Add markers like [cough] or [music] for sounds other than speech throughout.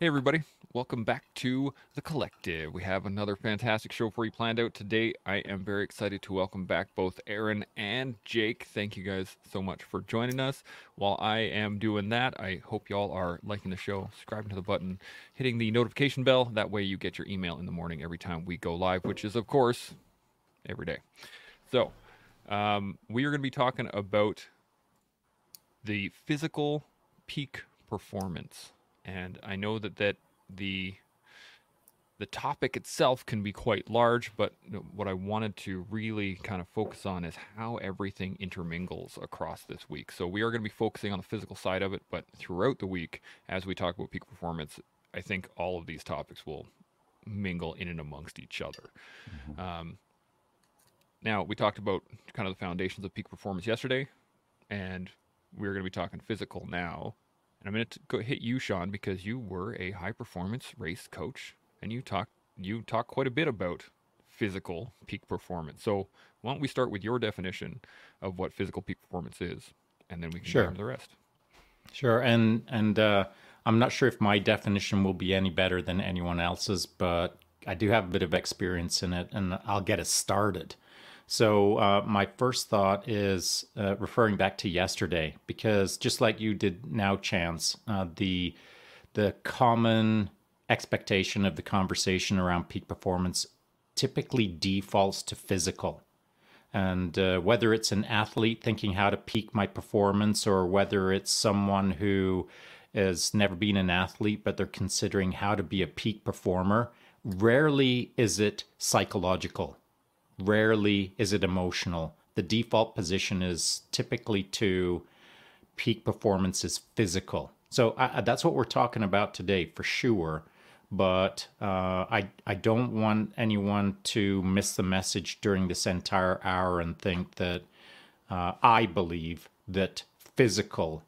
Hey, everybody. Welcome back to The Collective. We have another fantastic show for you planned out today. I am very excited to welcome back both Aaron and Jake. Thank you guys so much for joining us. While I am doing that, I hope y'all are liking the show, subscribing to the button, hitting the notification bell. That way you get your email in the morning every time we go live, which is, of course, every day. So, um, we are going to be talking about the physical peak performance and I know that that the the topic itself can be quite large, but what I wanted to really kind of focus on is how everything intermingles across this week. So we are going to be focusing on the physical side of it, but throughout the week, as we talk about peak performance, I think all of these topics will mingle in and amongst each other. Mm-hmm. Um, now, we talked about kind of the foundations of peak performance yesterday, and we're going to be talking physical now. And I'm going to go hit you, Shaun, because you were a high performance race coach, and you talk you talk quite a bit about physical peak performance. So why don't we start with your definition of what physical peak performance is, and then we can sure. get the rest. Sure, and and uh, I'm not sure if my definition will be any better than anyone else's, but I do have a bit of experience in it, and I'll get us started. So, uh, my first thought is uh, referring back to yesterday, because just like you did now, Chance, uh, the the common expectation of the conversation around peak performance typically defaults to physical. And uh, whether it's an athlete thinking how to peak my performance, or whether it's someone who has never been an athlete but they're considering how to be a peak performer, rarely is it psychological Rarely is it emotional. The default position is typically to peak performance is physical. So I, that's what we're talking about today for sure. But uh, I I don't want anyone to miss the message during this entire hour and think that uh, I believe that physical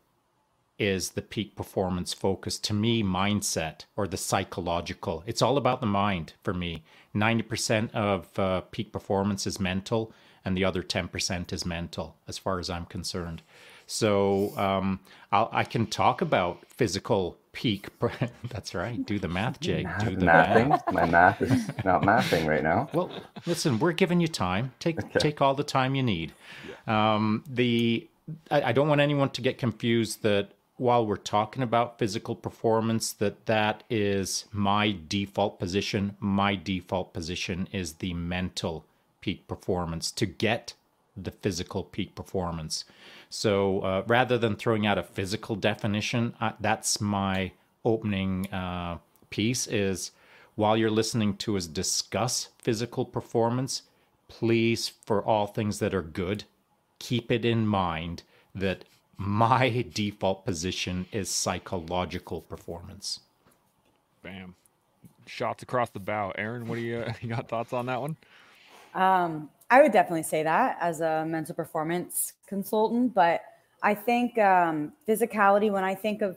is the peak performance focus. To me, mindset or the psychological. It's all about the mind for me. 90% of uh, peak performance is mental, and the other 10% is mental, as far as I'm concerned. So um, i can talk about physical peak. [laughs] That's right. Do the math, Jake. Do the mathing. Math. My math is not mathing right now. Well, listen, we're giving you time. Take okay. take all the time you need. Um, the I, I don't want anyone to get confused that while we're talking about physical performance that that is my default position. My default position is the mental peak performance to get the physical peak performance. So uh, rather than throwing out a physical definition uh, that's my opening uh, piece is while you're listening to us discuss physical performance please for all things that are good keep it in mind that my default position is psychological performance. Bam. Shots across the bow. Aaron, what do you, [laughs] you got thoughts on that one? Um, I would definitely say that as a mental performance consultant, but I think um, physicality, when I think of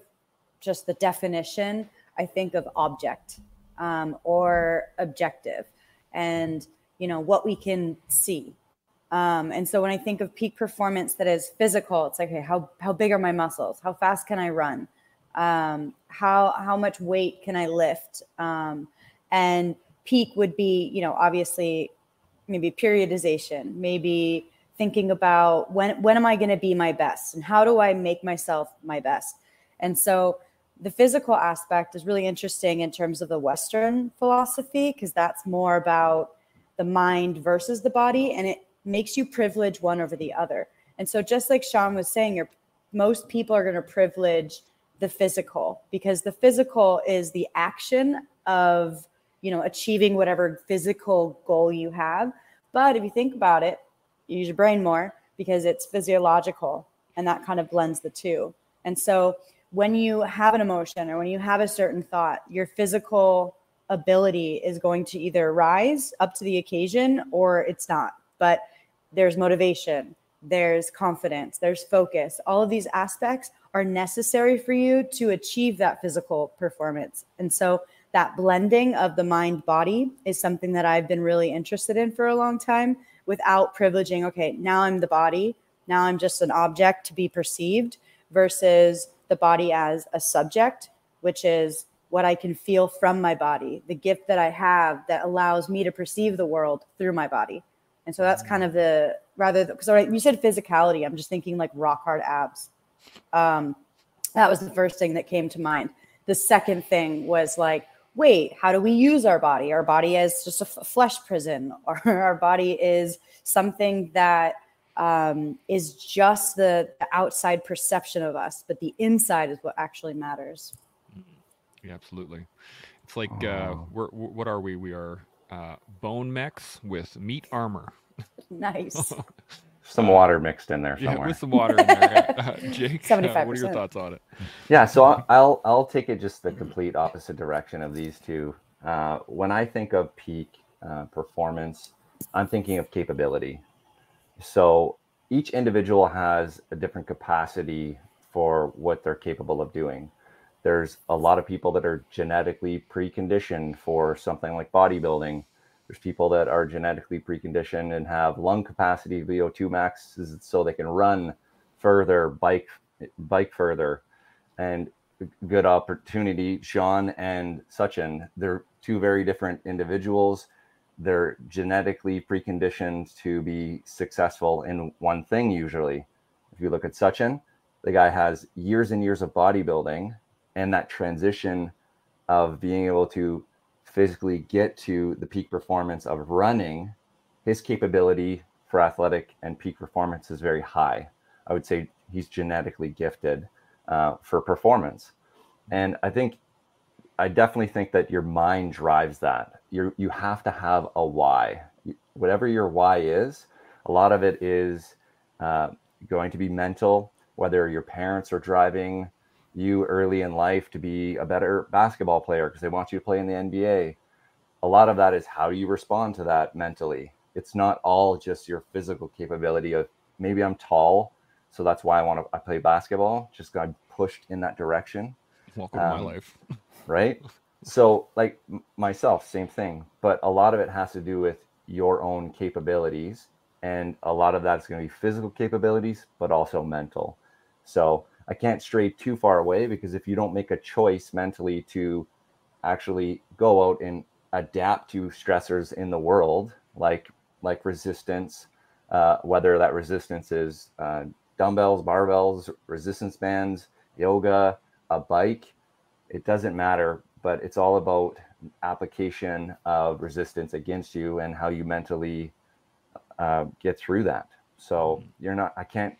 just the definition, I think of object um, or objective and, you know, what we can see. Um, and so when I think of peak performance that is physical, it's like, okay, how, how big are my muscles? How fast can I run? Um, how, how much weight can I lift? Um, and peak would be, you know, obviously maybe periodization, maybe thinking about when, when am I going to be my best and how do I make myself my best? And so the physical aspect is really interesting in terms of the Western philosophy, because that's more about the mind versus the body. And it makes you privilege one over the other. And so, just like Shaun was saying, you most people are going to privilege the physical because the physical is the action of you know achieving whatever physical goal you have. But if you think about it, you use your brain more because it's physiological, and that kind of blends the two. And so, when you have an emotion or when you have a certain thought, your physical ability is going to either rise up to the occasion or it's not. But there's motivation, there's confidence, there's focus. All of these aspects are necessary for you to achieve that physical performance. And so that blending of the mind body is something that I've been really interested in for a long time without privileging, okay, now I'm the body, now I'm just an object to be perceived versus the body as a subject, which is what I can feel from my body, the gift that I have that allows me to perceive the world through my body. And so that's kind of the rather because you said physicality, I'm just thinking like rock hard abs. Um, that was the first thing that came to mind. The second thing was like, wait, how do we use our body? Our body is just a f- flesh prison, [laughs] or our body is something that um, is just the, the outside perception of us, but the inside is what actually matters. Yeah, absolutely. It's like uh, we're, what are we? We are uh, bone mechs with meat armor. [laughs] nice. [laughs] some water mixed in there somewhere. Yeah, somewhere. with some water in there. Uh, [laughs] Jake, uh, what are your thoughts on it? Yeah, so I'll, I'll I'll take it just the complete opposite direction of these two. Uh, when I think of peak uh, performance, I'm thinking of capability. So each individual has a different capacity for what they're capable of doing. There's a lot of people that are genetically preconditioned for something like bodybuilding. There's people that are genetically preconditioned and have lung capacity VO2 max so they can run further, bike bike further, and good opportunity. Shaun and Sachin, they're two very different individuals. They're genetically preconditioned to be successful in one thing. Usually, if you look at Sachin, the guy has years and years of bodybuilding, and that transition of being able to physically get to the peak performance of running, his capability for athletic and peak performance is very high. I would say he's genetically gifted uh, for performance. And I think, I definitely think that your mind drives that. You you have to have a why. Whatever your why is, a lot of it is uh, going to be mental. Whether your parents are driving you early in life to be a better basketball player because they want you to play in the NBA. A lot of that is how you respond to that mentally. It's not all just your physical capability of maybe I'm tall, so that's why I want to I play basketball. Just got pushed in that direction, Welcome to my Um, life. [laughs] right? So like m- myself, same thing. But a lot of it has to do with your own capabilities, and a lot of that's going to be physical capabilities, but also mental. So I can't stray too far away because if you don't make a choice mentally to actually go out and adapt to stressors in the world, like like resistance, uh, whether that resistance is uh, dumbbells, barbells, resistance bands, yoga, a bike, it doesn't matter. But it's all about application of resistance against you and how you mentally uh, get through that. So you're not. I can't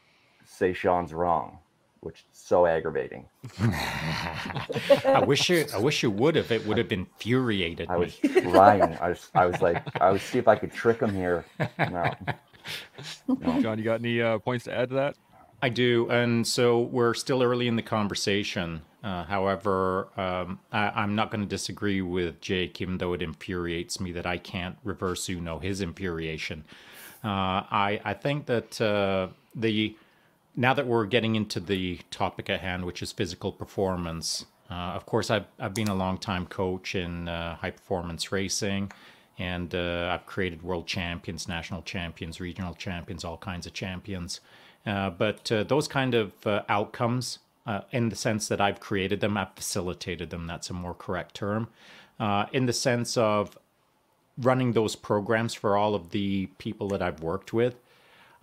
say Shaun's wrong, which is so aggravating. [laughs] I wish you, I wish you would have. It would have infuriated I me. was trying. I was. I was like. I was see if I could trick him here. No. Shaun, you got any uh, points to add to that? I do, and so we're still early in the conversation. Uh, however, um, I, I'm not going to disagree with Jake, even though it infuriates me that I can't reverse Uno his infuriation. Uh, I I think that uh, the now that we're getting into the topic at hand, which is physical performance. Uh, of course, I've I've been a long time coach in uh, high performance racing, and uh, I've created world champions, national champions, regional champions, all kinds of champions. Uh, but uh, those kind of uh, outcomes, in the sense that I've created them, I've facilitated them. That's a more correct term. In the sense of running those programs for all of the people that I've worked with,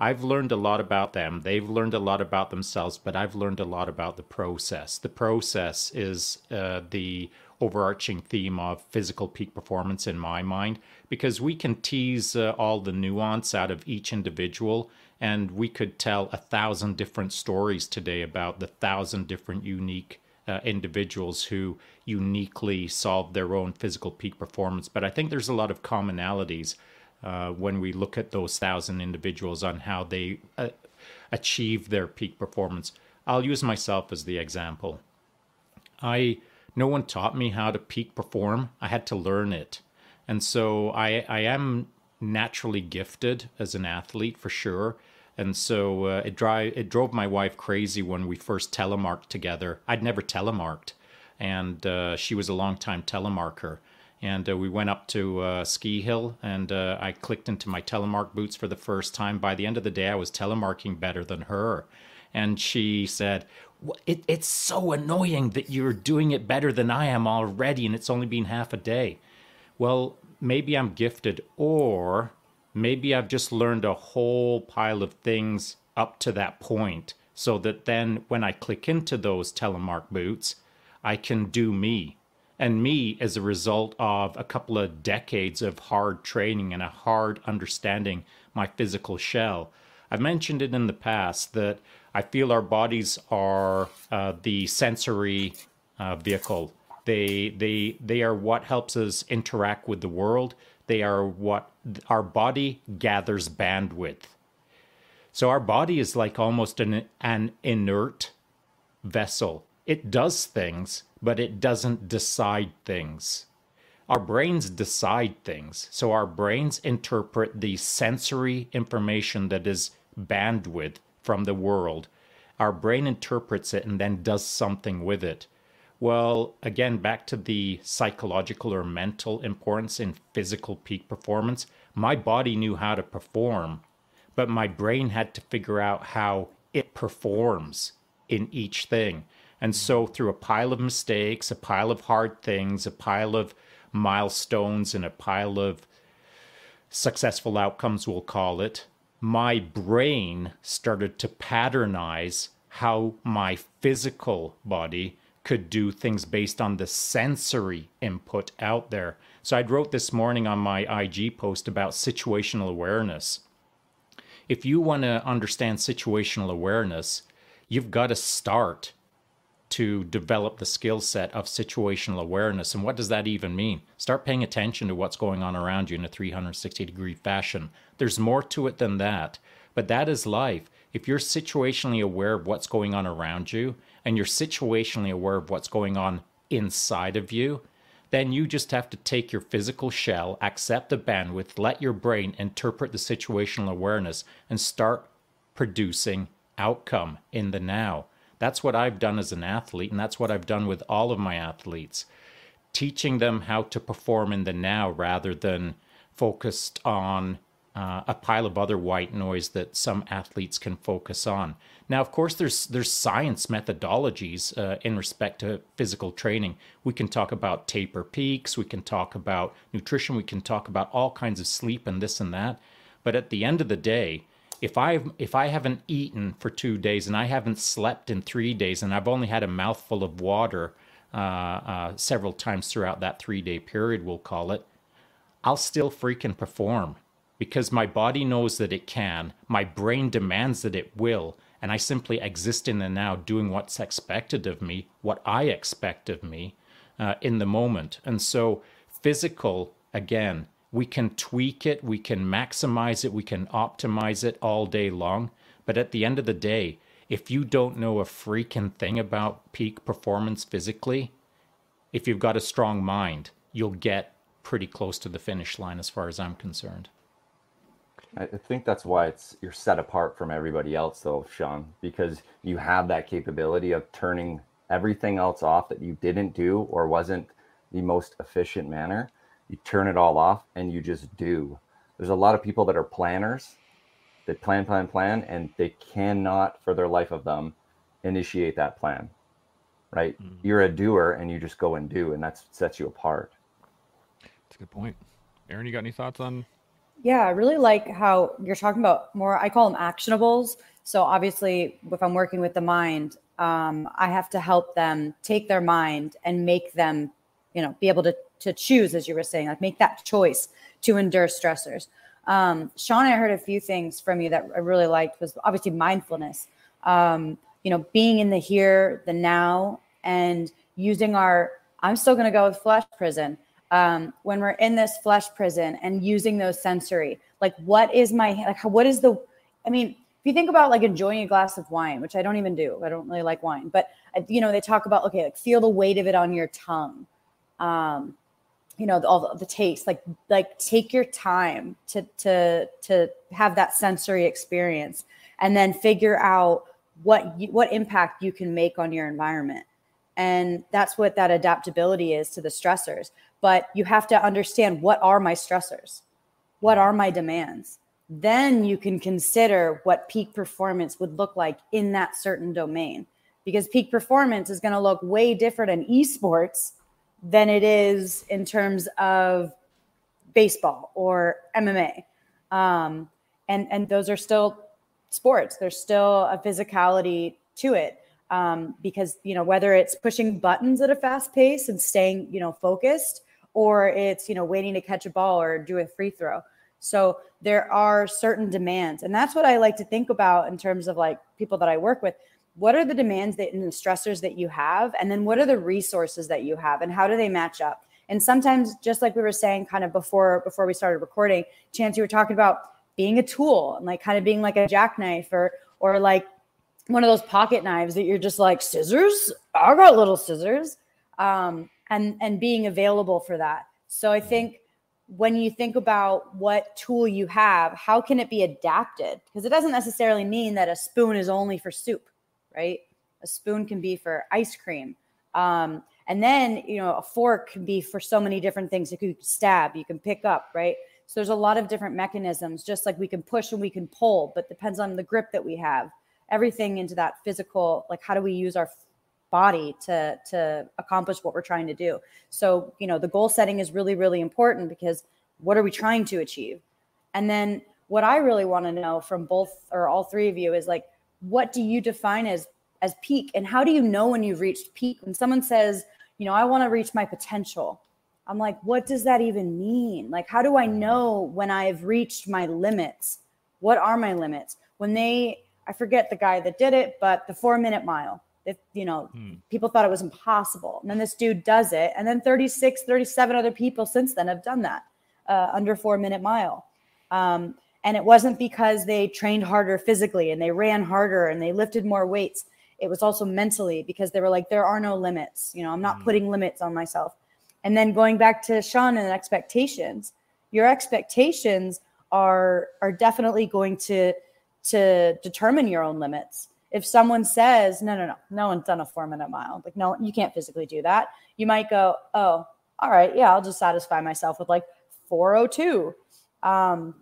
I've learned a lot about them. They've learned a lot about themselves, but I've learned a lot about the process. The process is uh, the overarching theme of physical peak performance in my mind, because we can tease uh, all the nuance out of each individual, and we could tell a thousand different stories today about the thousand different unique uh, individuals who uniquely solve their own physical peak performance. But I think there's a lot of commonalities uh, when we look at those thousand individuals on how they uh, achieve their peak performance. I'll use myself as the example. I no one taught me how to peak perform. I had to learn it, and so I I am naturally gifted as an athlete for sure. And so uh, it drive it drove my wife crazy when we first telemarked together. I'd never telemarked, and uh, she was a long time telemarker. And uh, we went up to uh, Ski Hill, and uh, I clicked into my telemark boots for the first time. By the end of the day, I was telemarking better than her. and she said, it, It's so annoying that you're doing it better than I am already, and it's only been half a day. Well, maybe I'm gifted, or maybe I've just learned a whole pile of things up to that point so that then when I click into those telemark boots, I can do me. And me as a result of a couple of decades of hard training and a hard understanding my physical shell. I've mentioned it in the past that I feel our bodies are uh, the sensory uh, vehicle. They, they, they are what helps us interact with the world. They are what our body gathers bandwidth. So our body is like almost an, an inert vessel. It does things, but it doesn't decide things. Our brains decide things. So our brains interpret the sensory information that is bandwidth from the world. Our brain interprets it and then does something with it. Well, again, back to the psychological or mental importance in physical peak performance. My body knew how to perform, but my brain had to figure out how it performs in each thing. And so, through a pile of mistakes, a pile of hard things, a pile of milestones, and a pile of successful outcomes, we'll call it, my brain started to patternize how my physical body could do things based on the sensory input out there. So I wrote this morning on my IG post about situational awareness if you want to understand situational awareness, you've got to start to develop the skill set of situational awareness. And what does that even mean? Start paying attention to what's going on around you in a 360 degree fashion. There's more to it than that, but that is life. If you're situationally aware of what's going on around you and you're situationally aware of what's going on inside of you, then you just have to take your physical shell, accept the bandwidth, let your brain interpret the situational awareness, and start producing outcome in the now. That's what I've done as an athlete, and that's what I've done with all of my athletes. Teaching them how to perform in the now rather than focused on uh, a pile of other white noise that some athletes can focus on. Now, of course, there's there's science methodologies uh, in respect to physical training. We can talk about taper peaks, we can talk about nutrition, we can talk about all kinds of sleep and this and that. But at the end of the day, if I if I haven't eaten for two days and I haven't slept in three days and I've only had a mouthful of water uh, uh, several times throughout that three day period, we'll call it, I'll still freaking perform because my body knows that it can, my brain demands that it will, and I simply exist in the now doing what's expected of me, what I expect of me uh, in the moment. And so, physical, again, we can tweak it, we can maximize it, we can optimize it all day long. But at the end of the day, if you don't know a freaking thing about peak performance physically, if you've got a strong mind, you'll get pretty close to the finish line as far as I'm concerned. I think that's why it's you're set apart from everybody else though, Shaun, because you have that capability of turning everything else off that you didn't do or wasn't the most efficient manner. You turn it all off and you just do. There's a lot of people that are planners that plan, plan, plan, and they cannot for their life of them initiate that plan. Right? Mm. You're a doer and you just go and do, and that sets you apart. That's a good point. Aaron, you got any thoughts on yeah, I really like how you're talking about more, I call them actionables. So obviously, if I'm working with the mind, um, I have to help them take their mind and make them, you know, be able to to choose, as you were saying, like make that choice to endure stressors. Um, Shaun, I heard a few things from you that I really liked was obviously mindfulness. Um, you know, being in the here, the now, and using our. I'm still going to go with flesh prison um, when we're in this flesh prison and using those sensory like what is my like what is the i mean if you think about like enjoying a glass of wine which i don't even do i don't really like wine but you know they talk about okay like feel the weight of it on your tongue um you know all the, taste like like take your time to to to have that sensory experience and then figure out what you, what impact you can make on your environment and that's what that adaptability is to the stressors but you have to understand what are my stressors? What are my demands? then you can consider what peak performance would look like in that certain domain because peak performance is going to look way different in esports than it is in terms of baseball or MMA. Um, and and those are still sports. There's still a physicality to it um, because you know whether it's pushing buttons at a fast pace and staying you know focused, or it's you know waiting to catch a ball or do a free throw. So there are certain demands, and that's what I like to think about in terms of like people that I work with. What are the demands that and the stressors that you have, and then what are the resources that you have, and how do they match up? And sometimes, just like we were saying, kind of before before we started recording, Chance, you were talking about being a tool and like kind of being like a jackknife or or like one of those pocket knives that you're just like scissors. I got little scissors, um, and and being available for that. So I think when you think about what tool you have, how can it be adapted? Because it doesn't necessarily mean that a spoon is only for soup, right? A spoon can be for ice cream. Um, and then, you know, a fork can be for so many different things. You can stab, you can pick up, right? So there's a lot of different mechanisms, just like we can push and we can pull, but depends on the grip that we have. Everything into that physical, like how do we use our body to to accomplish what we're trying to do. So, you know, the goal setting is really really important because what are we trying to achieve? And then what I really want to know from both or all three of you is like what do you define as as peak and how do you know when you've reached peak when someone says, you know, I want to reach my potential. I'm like, what does that even mean? Like how do I know when I've reached my limits? What are my limits? When they I forget the guy that did it, but the 4 minute mile if you know hmm. people thought it was impossible and then this dude does it and then 36 37 other people since then have done that uh, under four minute mile um, and it wasn't because they trained harder physically and they ran harder and they lifted more weights it was also mentally because they were like there are no limits you know i'm not hmm. putting limits on myself and then going back to shaun and expectations your expectations are are definitely going to to determine your own limits if someone says, no, no, no, no one's done a four minute mile, like, no, you can't physically do that, you might go, oh, all right, yeah, I'll just satisfy myself with like 402. Um,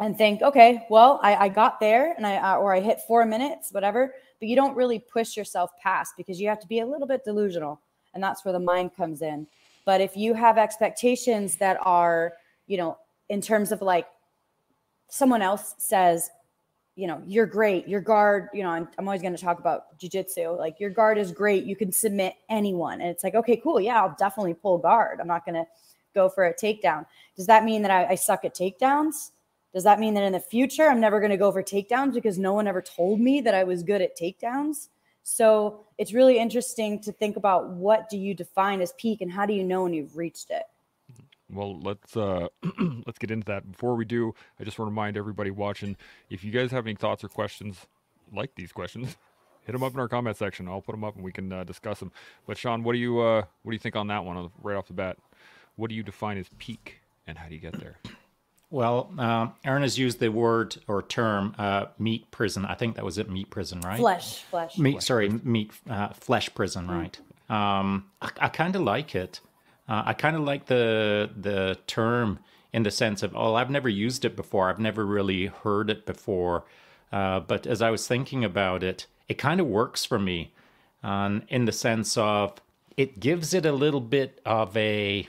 and think, okay, well, I, I got there and I, or I hit four minutes, whatever, but you don't really push yourself past because you have to be a little bit delusional. And that's where the mind comes in. But if you have expectations that are, you know, in terms of like someone else says, you know, you're great. Your guard, you know, I'm, I'm always going to talk about jujitsu. Like your guard is great. You can submit anyone. And it's like, okay, cool. Yeah, I'll definitely pull guard. I'm not going to go for a takedown. Does that mean that I, I suck at takedowns? Does that mean that in the future I'm never going to go for takedowns because no one ever told me that I was good at takedowns? So it's really interesting to think about what do you define as peak and how do you know when you've reached it? Well, let's uh, [clears throat] let's get into that. Before we do, I just want to remind everybody watching: if you guys have any thoughts or questions, like these questions, [laughs] hit them up in our comment section. I'll put them up and we can uh, discuss them. But Shaun, what do you uh, what do you think on that one right off the bat? What do you define as peak, and how do you get there? Well, uh, Aaron has used the word or term uh, meat prison. I think that was it, meat prison, right? Flesh, flesh. Meat, flesh sorry, meat, uh, flesh prison, mm. right? Um, I, I kind of like it. Uh, I kind of like the the term in the sense of oh I've never used it before I've never really heard it before uh, but as I was thinking about it it kind of works for me um, in the sense of it gives it a little bit of a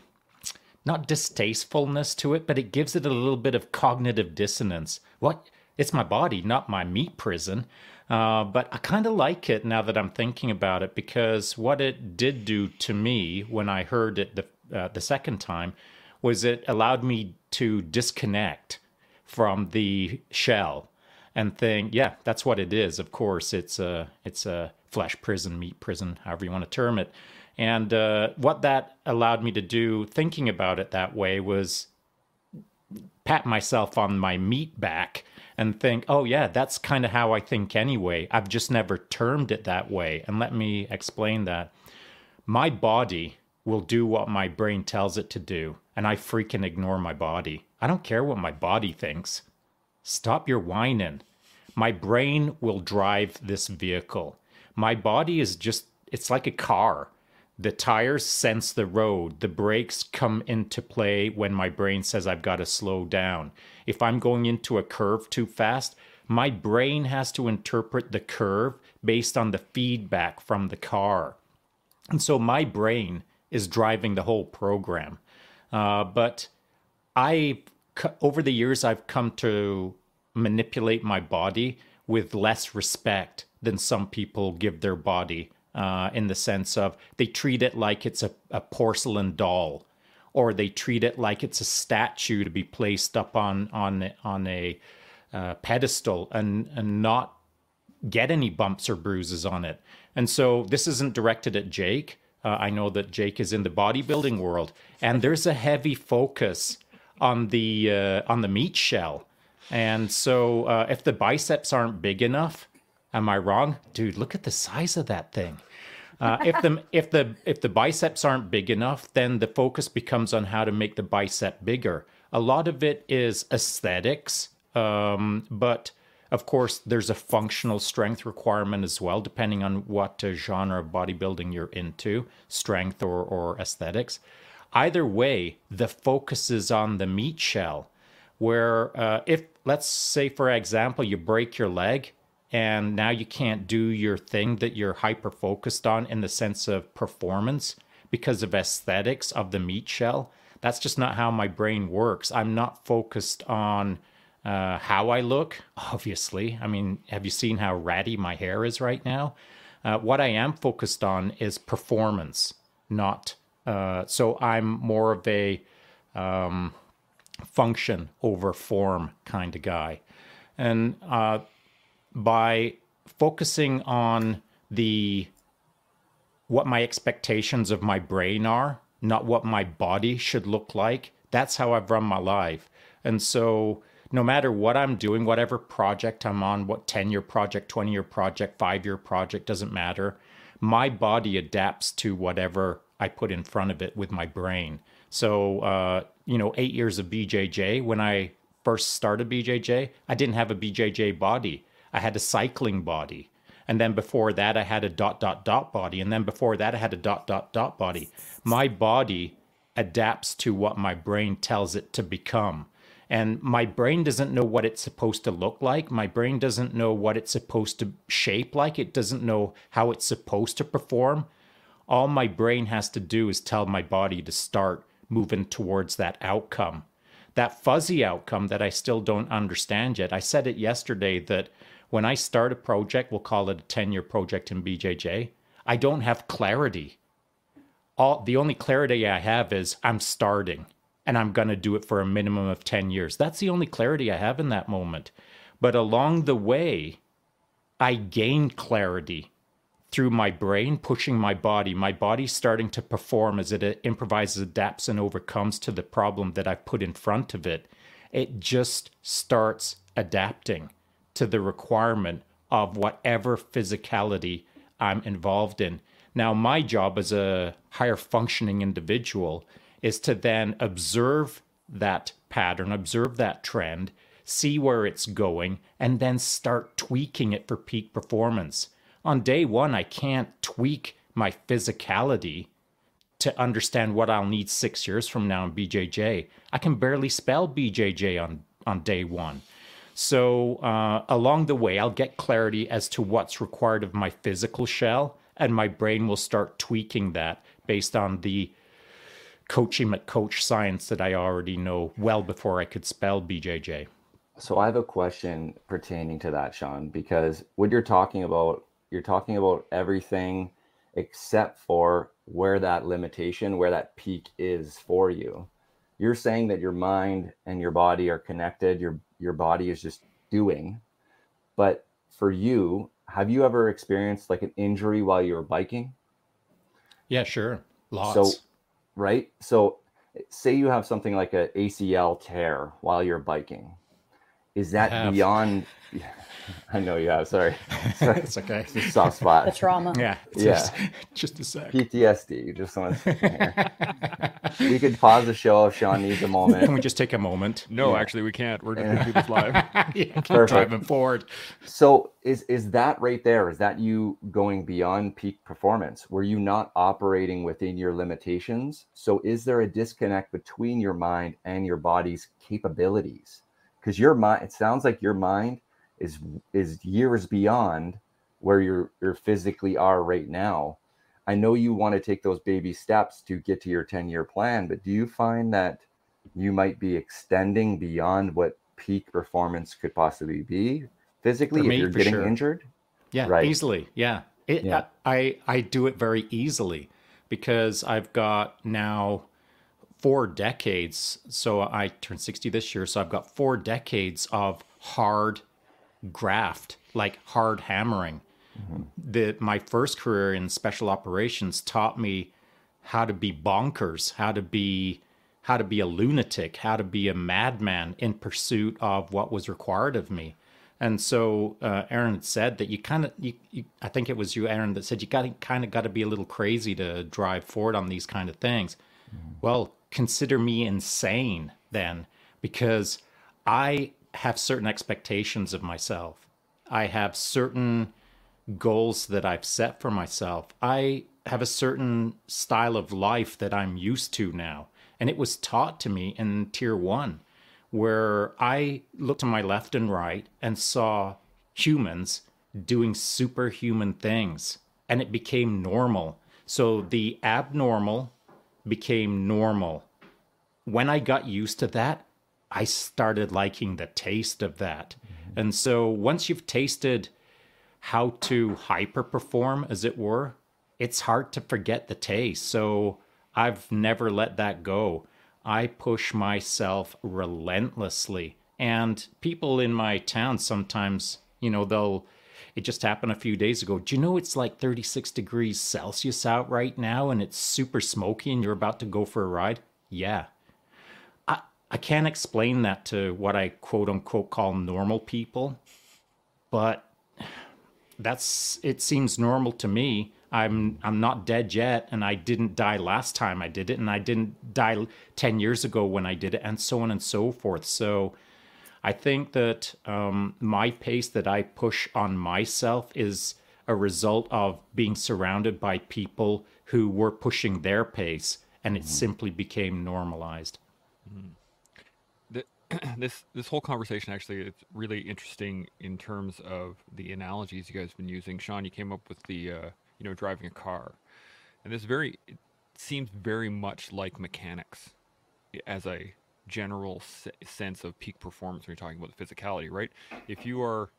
not distastefulness to it but it gives it a little bit of cognitive dissonance what it's my body not my meat prison uh, but I kind of like it now that I'm thinking about it because what it did do to me when I heard it the, uh, the second time was it allowed me to disconnect from the shell and think, yeah, that's what it is. Of course, it's a it's a flesh prison, meat prison, however you want to term it. And uh, what that allowed me to do, thinking about it that way, was pat myself on my meat back and think, oh, yeah, that's kind of how I think anyway. I've just never termed it that way. And let me explain that. My body will do what my brain tells it to do, and I freaking ignore my body. I don't care what my body thinks. Stop your whining. My brain will drive this vehicle. My body is just, it's like a car. The tires sense the road. The brakes come into play when my brain says I've got to slow down. If I'm going into a curve too fast, my brain has to interpret the curve based on the feedback from the car. And so my brain is driving the whole program. Uh, but I, over the years, I've come to manipulate my body with less respect than some people give their body uh, in the sense of they treat it like it's a, a, porcelain doll or they treat it like it's a statue to be placed up on on on a uh, pedestal and and not get any bumps or bruises on it. And so this isn't directed at Jake. Uh, I know that Jake is in the bodybuilding world, and there's a heavy focus on the uh, on the meat shell. And so uh, if the biceps aren't big enough, am I wrong, dude? Look at the size of that thing. Uh, if the if the if the biceps aren't big enough, then the focus becomes on how to make the bicep bigger. A lot of it is aesthetics, um, but of course, there's a functional strength requirement as well, depending on what uh, genre of bodybuilding you're into, strength or or aesthetics. Either way, the focus is on the meat shell. Where uh, if let's say for example you break your leg and now you can't do your thing that you're hyper focused on in the sense of performance because of aesthetics of the meat shell. That's just not how my brain works. I'm not focused on uh, how I look, [laughs] obviously. I mean, have you seen how ratty my hair is right now? Uh, what I am focused on is performance, not. Uh, so I'm more of a um, function over form kind of guy. And uh, by focusing on the what my expectations of my brain are, not what my body should look like. That's how I've run my life. And so no matter what I'm doing, whatever project I'm on, what 10 year project, 20 year project, five year project, doesn't matter. My body adapts to whatever I put in front of it with my brain. So, uh, you know, eight years of BJJ, when I first started BJJ, I didn't have a BJJ body. I had a cycling body. And then before that, I had a dot, dot, dot body. And then before that, I had a dot, dot, dot body. My body adapts to what my brain tells it to become. And my brain doesn't know what it's supposed to look like. My brain doesn't know what it's supposed to shape like. It doesn't know how it's supposed to perform. All my brain has to do is tell my body to start moving towards that outcome. That fuzzy outcome that I still don't understand yet. I said it yesterday that when I start a project, we'll call it a 10 year project in BJJ, I don't have clarity. All the only clarity I have is I'm starting and I'm going to do it for a minimum of 10 years. That's the only clarity I have in that moment. But along the way, I gain clarity through my brain pushing my body. My body starting to perform as it uh, improvises, adapts, and overcomes to the problem that I've put in front of it. It just starts adapting to the requirement of whatever physicality I'm involved in. Now, my job as a higher functioning individual is to then observe that pattern, observe that trend, see where it's going, and then start tweaking it for peak performance. On day one, I can't tweak my physicality to understand what I'll need six years from now in BJJ. I can barely spell BJJ on, on day one. So uh, along the way, I'll get clarity as to what's required of my physical shell, and my brain will start tweaking that based on the coaching at coach science that I already know well before I could spell BJJ. So I have a question pertaining to that, Shaun, because what you're talking about, you're talking about everything except for where that limitation, where that peak is for you. You're saying that your mind and your body are connected. Your your body is just doing. But for you, have you ever experienced like an injury while you were biking? Yeah, sure. Lots. So, right. So, say you have something like a ACL tear while you're biking. Is that beyond? [laughs] I know you have. Sorry, sorry. it's okay. It's [laughs] a soft spot. The trauma. Yeah. Yeah. Just, just a sec. PTSD. You just want to. we could pause the show if Shaun needs a moment. Can we just take a moment? No, Yeah. actually, we can't. We're going to do this live. [laughs] yeah, Perfect. driving forward. So is is that right there? Is that you going beyond peak performance? Were you not operating within your limitations? So is there a disconnect between your mind and your body's capabilities? Because your mind, it sounds like your mind is is years beyond where you're you're physically are right now. I know you want to take those baby steps to get to your 10 year plan, but do you find that you might be extending beyond what peak performance could possibly be physically For if you're getting sure. injured? Yeah, Right. easily. Yeah. It, Yeah. I, I do it very easily because I've got now four decades. So I turned 60 this year. So I've got four decades of hard graft, like hard hammering. The, my first career in special operations taught me how to be bonkers, how to be how to be a lunatic, how to be a madman in pursuit of what was required of me. And so uh, Aaron said that you kind of, you, you, I think it was you, Aaron, that said you got kind of got to be a little crazy to drive forward on these kind of things. Well, consider me insane then, because I have certain expectations of myself. I have certain goals that I've set for myself. I have a certain style of life that I'm used to now. And it was taught to me in tier one, where I looked to my left and right and saw humans doing superhuman things. And it became normal. So the abnormal became normal. When I got used to that, I started liking the taste of that. Mm-hmm. And so once you've tasted how to hyper perform, as it were, it's hard to forget the taste. So I've never let that go. I push myself relentlessly. And people in my town sometimes, you know, they'll, it just happened a few days ago. Do you know it's like 36 degrees Celsius out right now and it's super smoky and you're about to go for a ride? Yeah. I, can't explain that to what I quote unquote call normal people, but that's it seems normal to me. I'm I'm not dead yet and I didn't die last time I did it and I didn't die 10 years ago when I did it and so on and so forth. So I think that um, my pace that I push on myself is a result of being surrounded by people who were pushing their pace and it simply became normalized. Th- [clears throat] this this whole conversation actually it's really interesting in terms of the analogies you guys have been using. Shaun, you came up with the uh, you know driving a car, and this very it seems very much like mechanics as a general se- sense of peak performance when you're talking about the physicality, right? If you are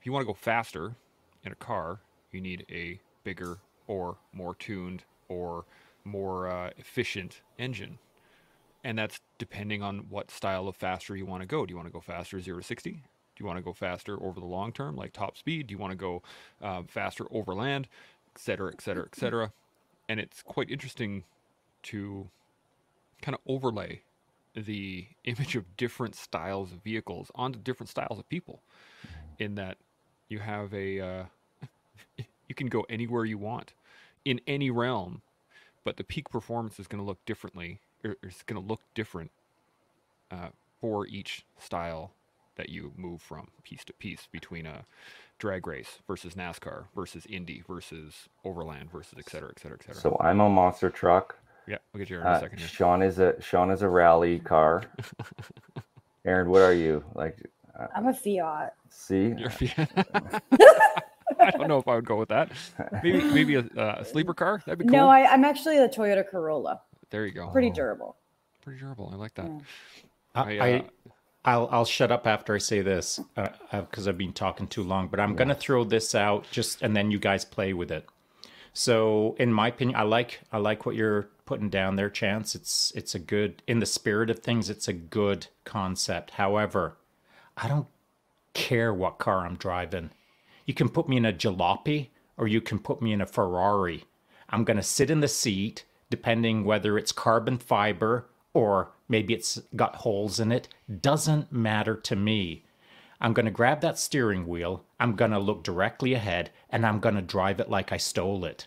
if you want to go faster in a car, you need a bigger or more tuned or more uh, efficient engine and that's depending on what style of faster you want to go. Do you want to go faster 0 to 60? Do you want to go faster over the long term, like top speed? Do you want to go um, faster over land, et cetera, et cetera, et cetera? And it's quite interesting to kind of overlay the image of different styles of vehicles onto different styles of people in that you have a uh, [laughs] you can go anywhere you want in any realm but the peak performance is going to look differently it's going to look different uh, for each style that you move from piece to piece between a drag race versus NASCAR versus Indy versus Overland versus et cetera, et cetera, et cetera. So I'm a monster truck. yeah, we'll get you here in a Uh, second here. Shaun is a Shaun is a rally car. [laughs] Aaron, what are you like? Uh, I'm a Fiat. see, Your Fiat. [laughs] I don't know if I would go with that. Maybe maybe a, uh, a sleeper car. That'd be cool. No, I, I'm actually a Toyota Corolla. There you go. Pretty durable. Pretty durable. I like that. Yeah. I, I, I uh, I'll I'll shut up after I say this because I've been talking too long. But I'm gonna throw this out just and then you guys play with it. So in my opinion, I like I like what you're putting down there, Chance. It's it's a good in the spirit of things. It's a good concept. However, I don't care what car I'm driving. You can put me in a jalopy or you can put me in a Ferrari. I'm going to sit in the seat, depending whether it's carbon fiber or maybe it's got holes in it. Doesn't matter to me. I'm going to grab that steering wheel, I'm going to look directly ahead, and I'm going to drive it like I stole it.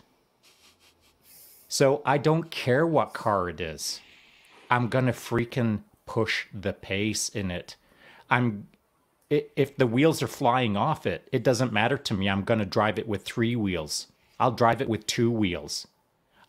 So I don't care what car it is. I'm going to freaking push the pace in it. I'm if the wheels are flying off it, it doesn't matter to me. I'm going to drive it with three wheels. I'll drive it with two wheels.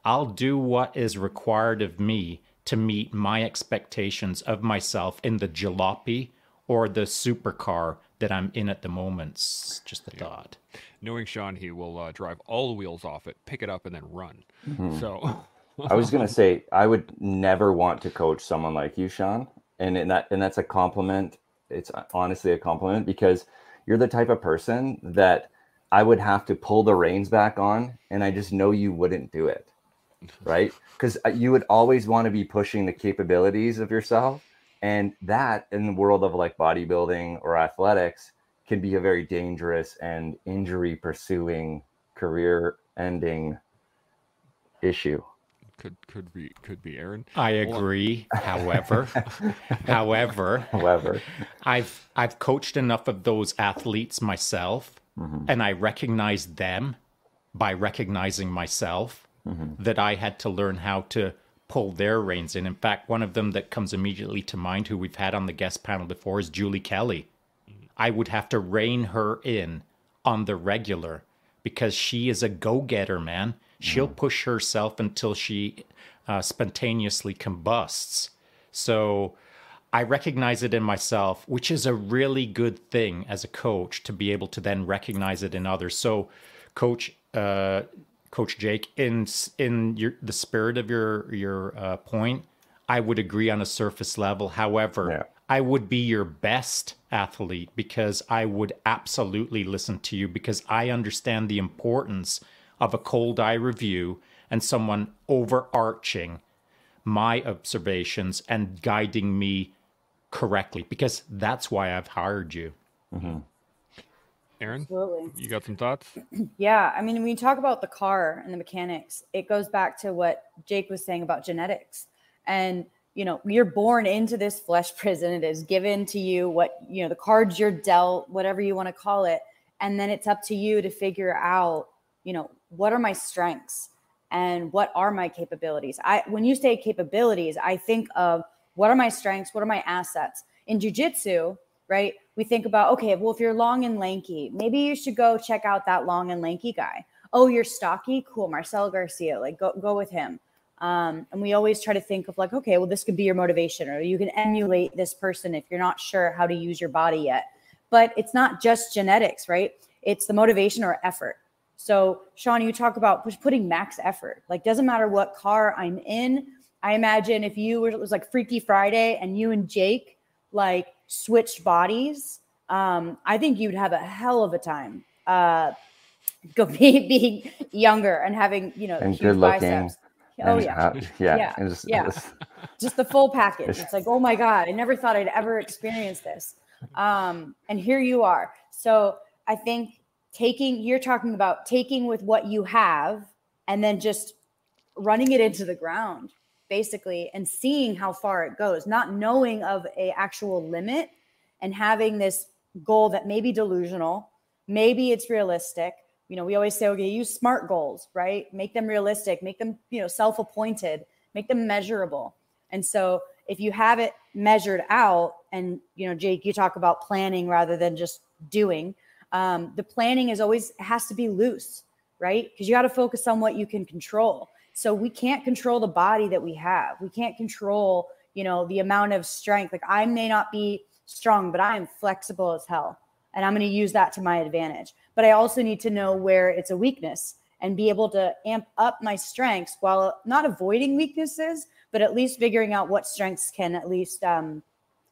I'll do what is required of me to meet my expectations of myself in the jalopy or the supercar that I'm in at the moment. It's just a yeah. thought. Knowing Shaun, he will uh, drive all the wheels off it, pick it up, and then run. Mm-hmm. So I was gonna [laughs] say I would never want to coach someone like you, Shaun, and in that and that's a compliment. It's honestly a compliment because you're the type of person that I would have to pull the reins back on, and I just know you wouldn't do it, right? Because uh, you would always want to be pushing the capabilities of yourself, and that in the world of like bodybuilding or athletics can be a very dangerous and injury pursuing career ending issue could could be could be Erin. I agree. [laughs] however, however, however, I've I've coached enough of those athletes myself, mm-hmm. and I recognize them by recognizing myself mm-hmm. that I had to learn how to pull their reins in. In fact, one of them that comes immediately to mind, who we've had on the guest panel before, is Julie Kelly. I would have to rein her in on the regular because she is a go getter, man. She'll mm. push herself until she uh, spontaneously combusts. So I recognize it in myself, which is a really good thing as a coach to be able to then recognize it in others. So, Coach, uh, Coach Jake, in in your the spirit of your your uh, point, I would agree on a surface level. However, yeah. I would be your best athlete because I would absolutely listen to you because I understand the importance of a cold eye review and someone overarching my observations and guiding me correctly because that's why I've hired you. Mm-hmm. Erin, Absolutely. you got some thoughts? [clears throat] Yeah. I mean, when you talk about the car and the mechanics, it goes back to what Jake was saying about genetics. And, you know, you're born into this flesh [laughs] prison. It is given to you what, you know, the cards you're dealt, whatever you want to call it. And then it's up to you to figure out, you know, what are my strengths and what are my capabilities? I when you say capabilities, I think of what are my strengths, what are my assets? In jujitsu, right? We think about, okay, well, if you're long and lanky, maybe you should go check out that long and lanky guy. Oh, you're stocky, cool, Marcelo Garcia, like go go with him. Um, and we always try to think of like, okay, well, this could be your motivation, or you can emulate this person if you're not sure how to use your body yet. But it's not just genetics, right? It's the motivation or effort. So, Shaun, you talk about putting max effort. Like, doesn't matter what car I'm in. I imagine if you were, it was like Freaky Friday and you and Jake like switched bodies, um, I think you'd have a hell of a time. Uh, go be, [laughs] being younger and having you know and good looking. Biceps. Oh yeah, yeah, yeah, just, yeah. Just, just the full package. [laughs] It's like, oh my god, I never thought I'd ever experience this, um, and here you are. So I think taking you're talking about taking with what you have and then just running it into the ground basically and seeing how far it goes not knowing of a actual limit and having this goal that may be delusional maybe it's realistic you know we always say okay use smart goals right make them realistic make them you know self-appointed make them measurable and so if you have it measured out and you know jake you talk about planning rather than just doing um, the planning is always has to be loose, right? Because you got to focus on what you can control. So we can't control the body that we have. We can't control, you know, the amount of strength. Like I may not be strong, but I am flexible as hell. And I'm going to use that to my advantage. But I also need to know where it's a weakness and be able to amp up my strengths while not avoiding weaknesses, but at least figuring out what strengths can at least um,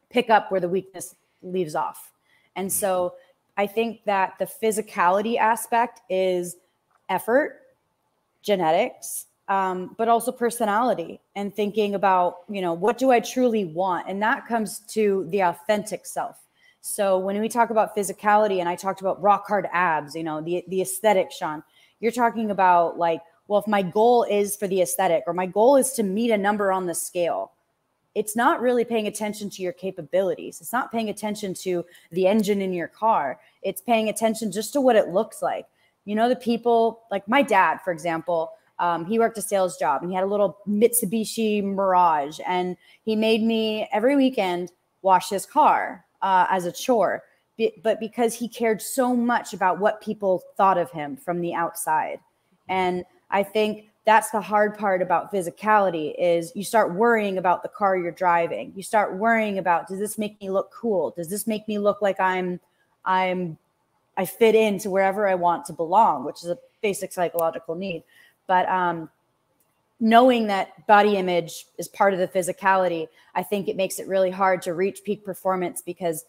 pick up where the weakness leaves off. And so I think that the physicality aspect is effort, genetics, um, but also personality and thinking about, you know, what do I truly want? And that comes to the authentic self. So when we talk about physicality and I talked about rock hard abs, you know, the, the aesthetic, Shaun, you're talking about like, well, if my goal is for the aesthetic or my goal is to meet a number on the scale, it's not really paying attention to your capabilities. It's not paying attention to the engine in your car. It's paying attention just to what it looks like. You know, the people like my dad, for example, um, he worked a sales job and he had a little Mitsubishi Mirage, and he made me every weekend wash his car uh, as a chore. But because he cared so much about what people thought of him from the outside, and I think that's the hard part about physicality is you start worrying about the car you're driving. You start worrying about does this make me look cool? Does this make me look like I'm I'm I fit into wherever I want to belong, which is a basic psychological need. But um, knowing that body image is part of the physicality, I think it makes it really hard to reach peak performance because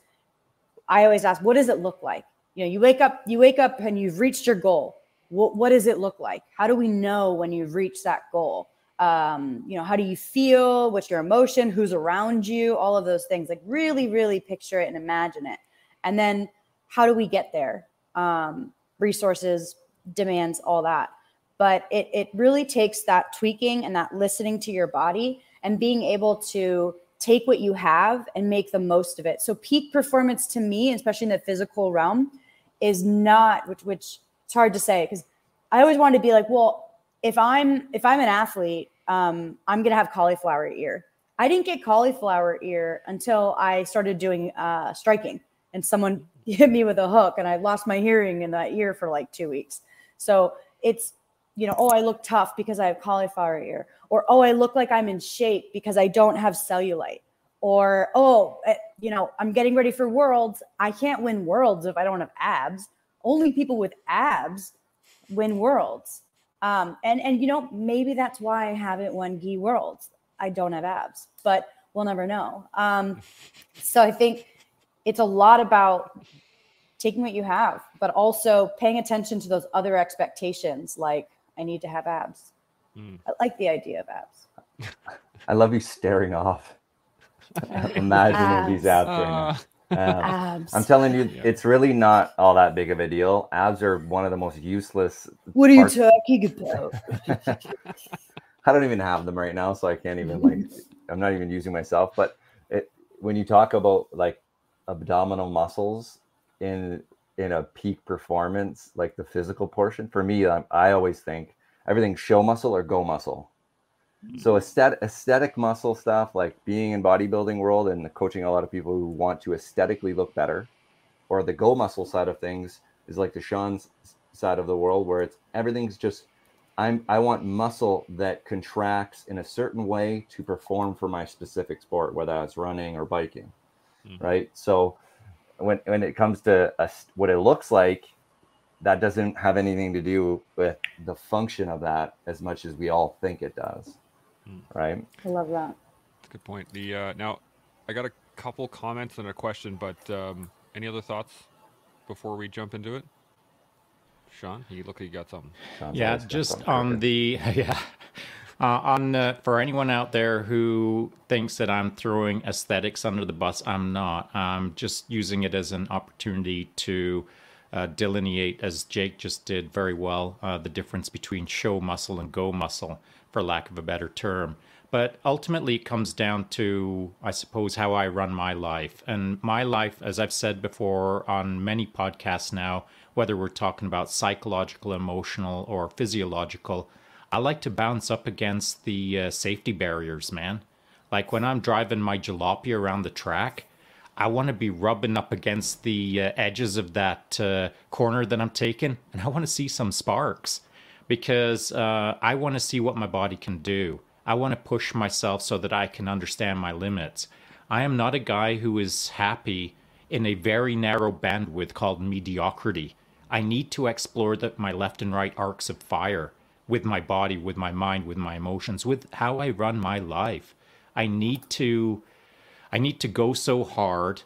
I always ask, what does it look like? You know, you wake up, you wake up and you've reached your goal. What, what does it look like? How do we know when you've reached that goal? Um, you know, how do you feel? What's your emotion? Who's around you? All of those things. Like really, really picture it and imagine it. And then how do we get there? Um, resources, demands, all that but it, it really takes that tweaking and that listening to your body and being able to take what you have and make the most of it. So peak performance to me, especially in the physical realm, is not which which it's hard to say because I always wanted to be like, well, if I'm if I'm an athlete, um, I'm gonna have cauliflower ear. I didn't get cauliflower ear until I started doing uh, striking, and someone [laughs] hit me with a hook, and I lost my hearing in that ear for like two weeks. So it's you know, oh, I look tough because I have cauliflower ear, or oh, I look like I'm in shape because I don't have cellulite, or oh, eh, you know, I'm getting ready for worlds. I can't win worlds if I don't have abs. Only people with abs win worlds. Um, and and you know, maybe that's why I haven't won gi worlds. I don't have abs, but we'll never know. Um, so I think it's a lot about taking what you have, but also paying attention to those other expectations like I need to have abs. Mm. I like the idea of abs. [laughs] I love you staring off. [laughs] Imagining these abs right now. Um, abs. I'm telling you, yeah. it's really not all that big of a deal. Abs are one of the most useless. What are parts. you talking about? [laughs] I don't even have them right now, so I can't even like. I'm not even using myself. But it, when you talk about like abdominal muscles in in a peak performance, like the physical portion, for me, I, I always think everything show muscle or go muscle. Mm-hmm. So aesthetic, aesthetic muscle stuff, like being in bodybuilding world and coaching a lot of people who want to aesthetically look better, or the go muscle side of things is like the Shaun's side of the world where it's everything's just I'm I want muscle that contracts in a certain way to perform for my specific sport, whether it's running or biking. Mm-hmm. Right. So when when it comes to a, what it looks like, that doesn't have anything to do with the function of that as much as we all think it does. Mm. Right. I love that. Good point. The uh, now, I got a couple comments and a question, but um, any other thoughts before we jump into it? Shaun, you look like you got something. Sounds yeah, just on the [laughs] yeah. Uh, on uh, for anyone out there who thinks that I'm throwing aesthetics under the bus, I'm not. I'm just using it as an opportunity to uh, delineate, as Jake just did very well, uh, the difference between show muscle and go muscle, for lack of a better term. But ultimately, it comes down to, I suppose, how I run my life. And my life, as I've said before on many podcasts now, whether we're talking about psychological, emotional, or physiological, I like to bounce up against the uh, safety barriers, man. Like when I'm driving my jalopy around the track, I want to be rubbing up against the uh, edges of that uh, corner that I'm taking, and I want to see some sparks because uh, I want to see what my body can do. I want to push myself so that I can understand my limits. I am not a guy who is happy in a very narrow bandwidth called mediocrity. I need to explore the, my left and right arcs of fire with my body, with my mind, with my emotions, with how I run my life. I need to I need to go so hard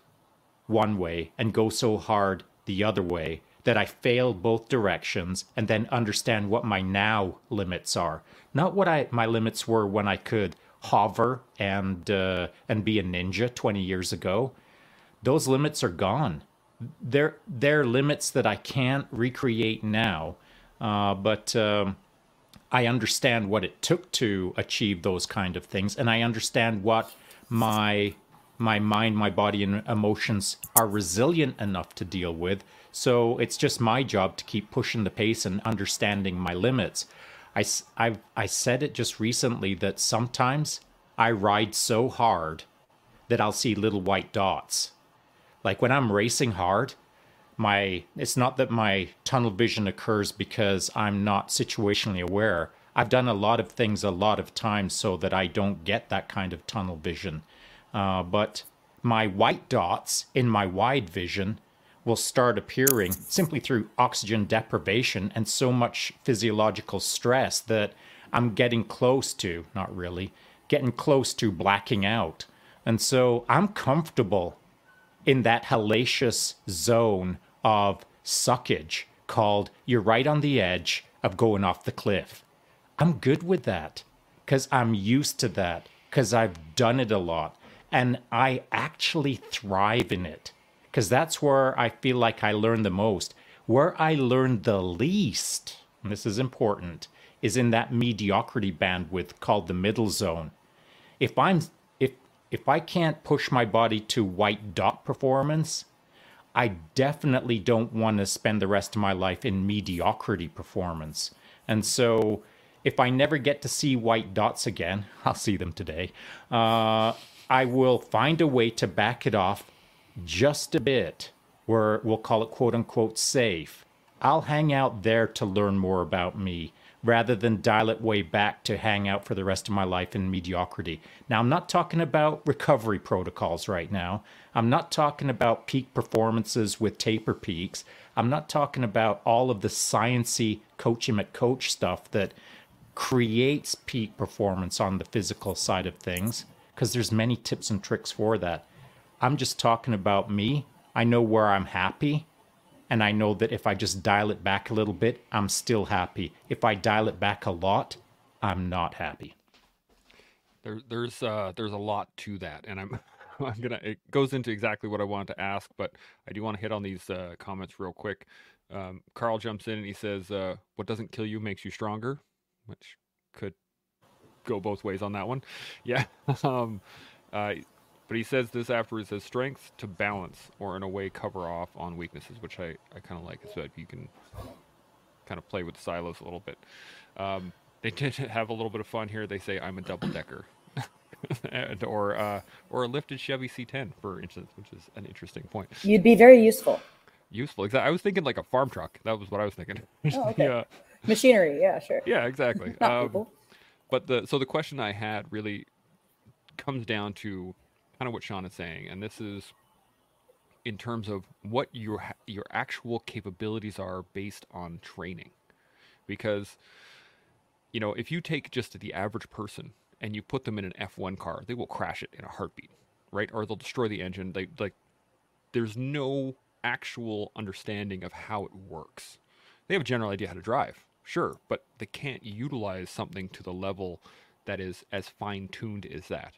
one way and go so hard the other way that I fail both directions and then understand what my now limits are. Not what I my limits were when I could hover and uh, and be a ninja 20 years ago. Those limits are gone. They're they're limits that I can't recreate now. Uh, but um, I understand what it took to achieve those kind of things, and I understand what my my mind, my body, and emotions are resilient enough to deal with. So it's just my job to keep pushing the pace and understanding my limits. I, I've, I said it just recently that sometimes I ride so hard that I'll see little white dots. Like when I'm racing hard, my it's not that my tunnel vision occurs because I'm not situationally aware. I've done a lot of things a lot of times so that I don't get that kind of tunnel vision. Uh, but my white dots in my wide vision will start appearing simply through oxygen deprivation and so much physiological stress that I'm getting close to, not really, getting close to blacking out. And so I'm comfortable in that hellacious zone of suckage called you're right on the edge of going off the cliff. I'm good with that because I'm used to that because I've done it a lot and I actually thrive in it because that's where I feel like I learn the most. Where I learn the least, and this is important, is in that mediocrity bandwidth called the middle zone. If I'm if if I can't push my body to white dot performance, I definitely don't want to spend the rest of my life in mediocrity performance. And so if I never get to see white dots again, [laughs] I'll see them today. Uh, I will find a way to back it off just a bit, where we'll call it quote unquote safe. I'll hang out there to learn more about me rather than dial it way back to hang out for the rest of my life in mediocrity. Now, I'm not talking about recovery protocols right now. I'm not talking about peak performances with taper peaks. I'm not talking about all of the sciency coach him at coach stuff that creates peak performance on the physical side of things because there's many tips and tricks for that. I'm just talking about me. I know where I'm happy. And I know that if I just dial it back a little bit, I'm still happy. If I dial it back a lot, I'm not happy. There, there's uh, there's a lot to that, and I'm [laughs] I'm gonna it goes into exactly what I wanted to ask, but I do want to hit on these uh, comments real quick. Um, Carl jumps in and he says, uh, "What doesn't kill you makes you stronger," which could go both ways on that one. [laughs] Yeah. [laughs] um, uh, but he says this afterwards says strength to balance or in a way cover off on weaknesses, which I, I kind of like so that you can kind of play with silos a little bit. Um, they did have a little bit of fun here. They say I'm a double decker. And, [laughs] or uh, or a lifted Chevy C10, for instance, which is an interesting point. You'd be very useful. Useful, exactly. I was thinking like a farm truck. That was what I was thinking. Oh, okay. [laughs] yeah. Machinery, yeah, sure. Yeah, exactly. um, but the so the question I had really comes down to kind of what Shaun is saying, and this is in terms of what your your actual capabilities are based on training, because you know if you take just the average person and you put them in an F1 car, they will crash it in a heartbeat, right? Or they'll destroy the engine. They like there's no actual understanding of how it works. They have a general idea how to drive, sure, but they can't utilize something to the level that is as fine tuned as that.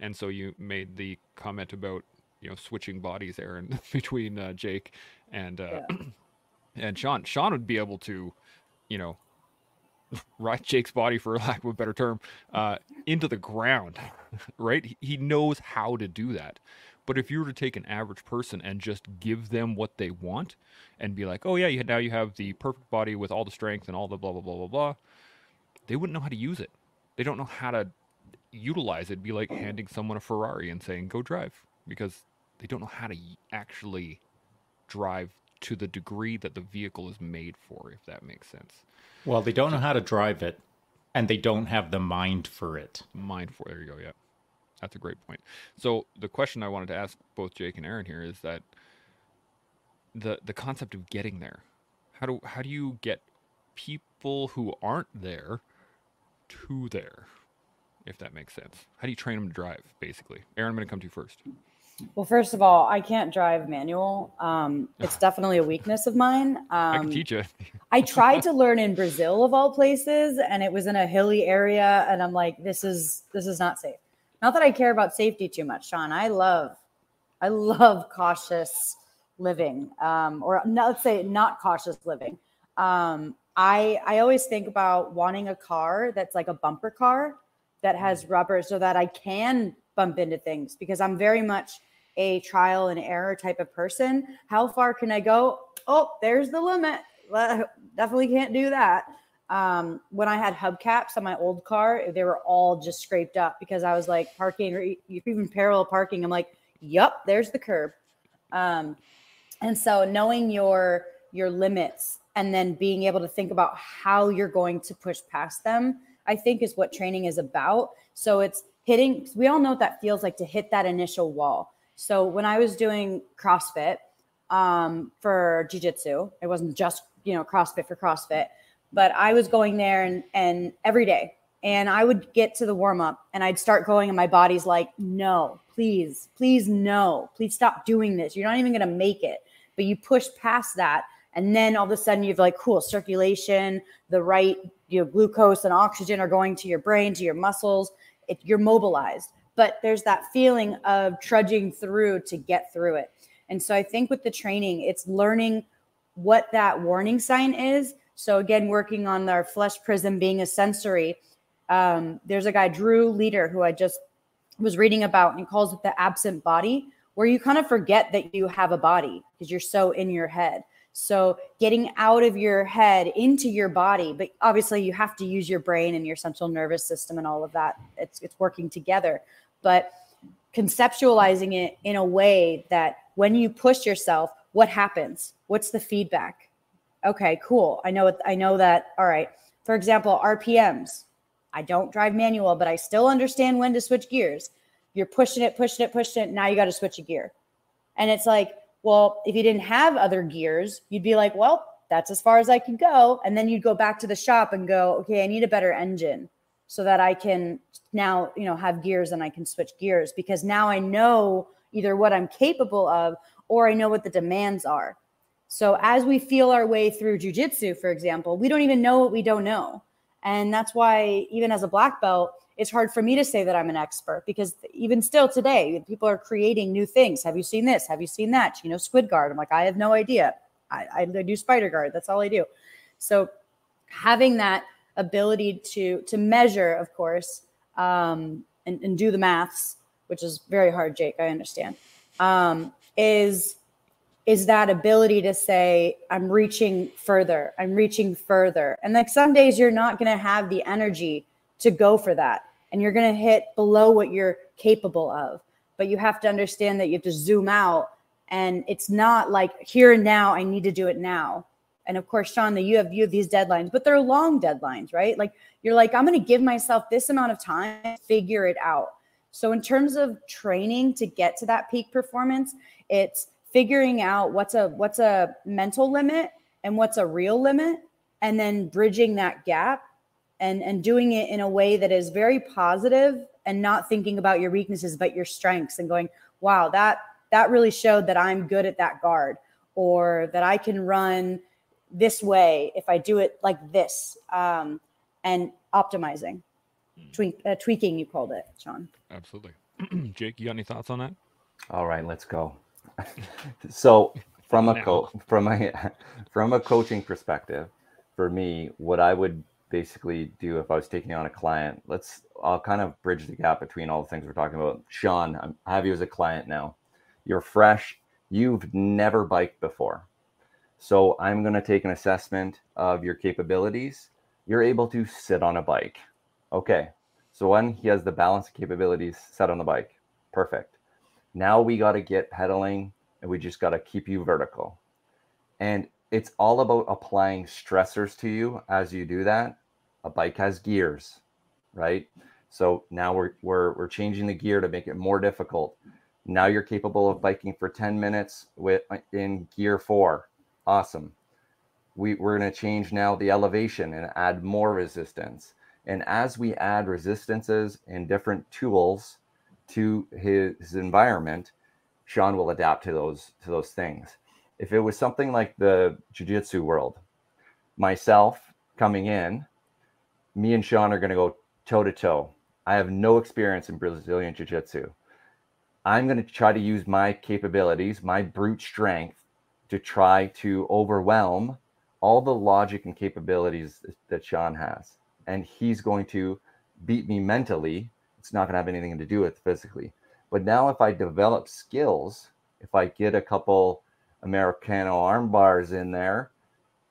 And so you made the comment about you know switching bodies, Erin, [laughs] between uh, Jake and uh, yeah. [clears throat] and Shaun. Shaun would be able to, you know, [laughs] ride Jake's body, for lack of a better term, uh, into the ground, [laughs] right? He knows how to do that. But if you were to take an average person and just give them what they want and be like, oh, yeah, you, now you have the perfect body with all the strength and all the blah, blah, blah, blah, blah, they wouldn't know how to use it they don't know how to utilize it. It'd be like handing someone a Ferrari and saying, go drive, because they don't know how to actually drive to the degree that the vehicle is made for, if that makes sense. Well, they don't know how to drive it, and they don't have the mind for it. Mind for there you go. Yeah, that's a great point. So the question I wanted to ask both Jake and Erin here is that the the concept of getting there. How do how do you get people who aren't there to there, if that makes sense. How do you train them to drive, basically? Erin, I'm going to come to you first. Well, first of all, I can't drive manual. Um, it's [laughs] definitely a weakness of mine. Um, I can um, teach you. I [laughs] tried to learn in Brazil, of all places, and it was in a hilly area, and I'm like, this is this is not safe. Not that I care about safety too much, Shaun. I love, I love cautious living, um, or not, let's say not cautious living. Um, I I always think about wanting a car that's like a bumper car that has mm. rubber so that I can bump into things because I'm very much a trial and error type of person. How far can I go? Oh, there's the limit. [laughs] Definitely can't do that. Um, when I had hubcaps on my old car, they were all just scraped up because I was like parking or even parallel parking. I'm like, yup, there's the curb. Um, and so knowing your your limits and then being able to think about how you're going to push past them, I think is what training is about. So it's hitting, we all know what that feels like to hit that initial wall. So when I was doing CrossFit um, for jujitsu, it wasn't just, you know, CrossFit for CrossFit, but I was going there and, and every day and I would get to the warm up and I'd start going and my body's like, no, please, please, no, please stop doing this. You're not even going to make it. But you push past that and then all of a sudden you've like cool circulation the right you know glucose and oxygen are going to your brain to your muscles it, you're mobilized but there's that feeling of trudging through to get through it. And so i think with the training it's learning what that warning sign is. So again working on our flesh prison being a sensory um, there's a guy Drew Leder who i just was reading about and he calls it the absent body where you kind of forget that you have a body because you're so in your head so getting out of your head into your body, but obviously you have to use your brain and your central nervous system and all of that. It's it's working together. But conceptualizing it in a way that when you push yourself, what happens? What's the feedback? Okay, cool. I know I know that. All right. For example, RPMs. I don't drive manual, but I still understand when to switch gears. You're pushing it, pushing it, pushing it. Now you got to switch a gear. And it's like, well, if you didn't have other gears, you'd be like, well, that's as far as I can go. And then you'd go back to the shop and go, okay, I need a better engine so that I can now, you know, have gears and I can switch gears because now I know either what I'm capable of or I know what the demands are. So as we feel our way through jujitsu, for example, we don't even know what we don't know. And that's why, even as a black belt, it's hard for me to say that I'm an expert because even still today, people are creating new things. Have you seen this? Have you seen that? You know, squid guard. I'm like, I have no idea. I, I do spider guard. That's all I do. So having that ability to to measure, of course, um, and, and do the maths, which is very hard, Jake. I understand. Um, is is that ability to say i'm reaching further i'm reaching further and like some days you're not going to have the energy to go for that. And you're going to hit below what you're capable of. But you have to understand that you have to zoom out. And it's not like here and now, I need to do it now. And of course, Shaun, that you have you have these deadlines, but they're long deadlines, right? Like you're like, I'm to give myself this amount of time, figure it out. So in terms of training to get to that peak performance, it's figuring out what's a what's a mental limit and what's a real limit and then bridging that gap and and doing it in a way that is very positive and not thinking about your weaknesses but your strengths and going wow that that really showed that i'm good at that guard or that i can run this way if i do it like this um, and optimizing. Hmm. Tweak, uh, tweaking you called it shaun. Absolutely. [clears throat] Jake you got any thoughts on that? All right let's go. [laughs] So from a co- from a [laughs] from a coaching perspective for me what i would basically do if I was taking on a client. Let's I'll kind of bridge the gap between all the things we're talking about. Shaun, I'm, I have you as a client now. You're fresh. You've never biked before. So I'm going to take an assessment of your capabilities. You're able to sit on a bike. Okay. So when he has the balance capabilities set on the bike. Perfect. Now we got to get pedaling and we just got to keep you vertical. And it's all about applying stressors to you as you do that a bike has gears, right? So now we're, we're, we're changing the gear to make it more difficult. Now you're capable of biking for 10 minutes with in gear four. Awesome. We, we're going to change now the elevation and add more resistance. And as we add resistances and different tools to his, his environment, Shaun will adapt to those to those things. If it was something like the jiu-jitsu world, myself coming in, me and Shaun are going to go toe to toe. I have no experience in Brazilian Jiu Jitsu. I'm going to try to use my capabilities, my brute strength, to try to overwhelm all the logic and capabilities that Shaun has. And he's going to beat me mentally. It's not going to have anything to do with physically. But now, if I develop skills, if I get a couple Americana arm bars in there,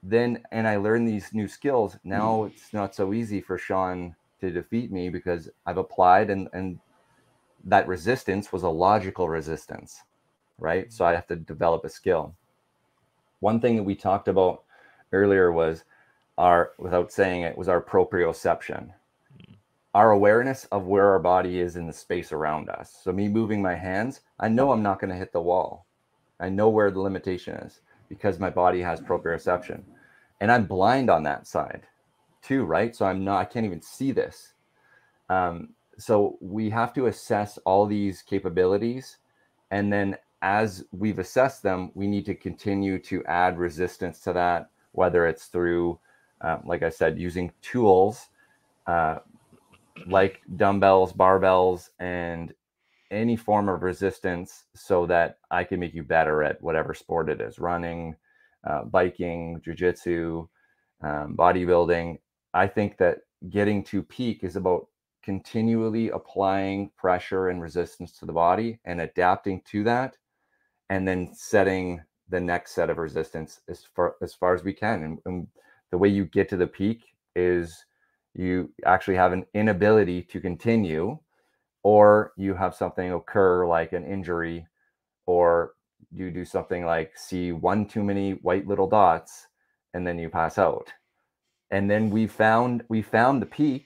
then and I learn these new skills. Now mm-hmm. it's not so easy for Shaun to defeat me because I've applied and and that resistance was a logical resistance, right? So I have to develop a skill. One thing that we talked about earlier was our without saying it was our proprioception mm-hmm. our awareness of where our body is in the space around us. So me moving my hands, I know I'm not going to hit the wall. I know where the limitation is because my body has proprioception. And I'm blind on that side too, right? So I'm not I can't even see this. Um, so we have to assess all these capabilities and then as we've assessed them, we need to continue to add resistance to that, whether it's through, uh, like I said, using tools, uh, like dumbbells, barbells, and any form of resistance so that I can make you better at whatever sport it is running, uh, biking, jujitsu, um, bodybuilding. I think that getting to peak is about continually applying pressure and resistance to the body and adapting to that and then setting the next set of resistance as far as far as we can and, and the way you get to the peak is you actually have an inability to continue or you have something occur like an injury or you do something like see one too many white little dots and then you pass out and then we found we found the peak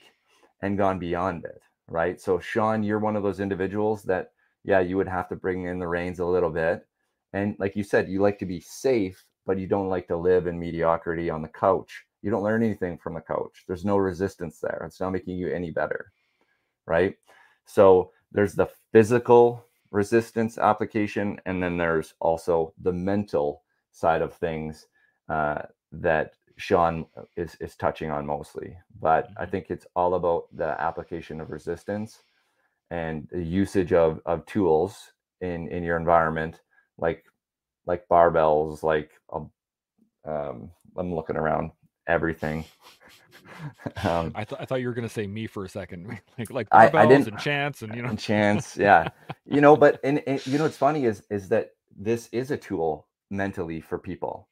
and gone beyond it right so shaun you're one of those individuals that yeah you would have to bring in the reins a little bit and like you said you like to be safe but you don't like to live in mediocrity on the couch you don't learn anything from the couch There's no resistance there. It's not making you any better. Right. So there's the physical resistance application, and then there's also the mental side of things uh, that Shaun is is touching on mostly. But I mm-hmm. think it's all about the application of resistance and the usage of of tools in in your environment, like like barbells, like a, um, um, I'm looking around everything. [laughs] [laughs] um, I, th- I thought you were going to say me for a second, [laughs] like like I, I, didn't and chance and you know and chance, yeah, you know. But and, and you know what's funny is is that this is a tool mentally for people.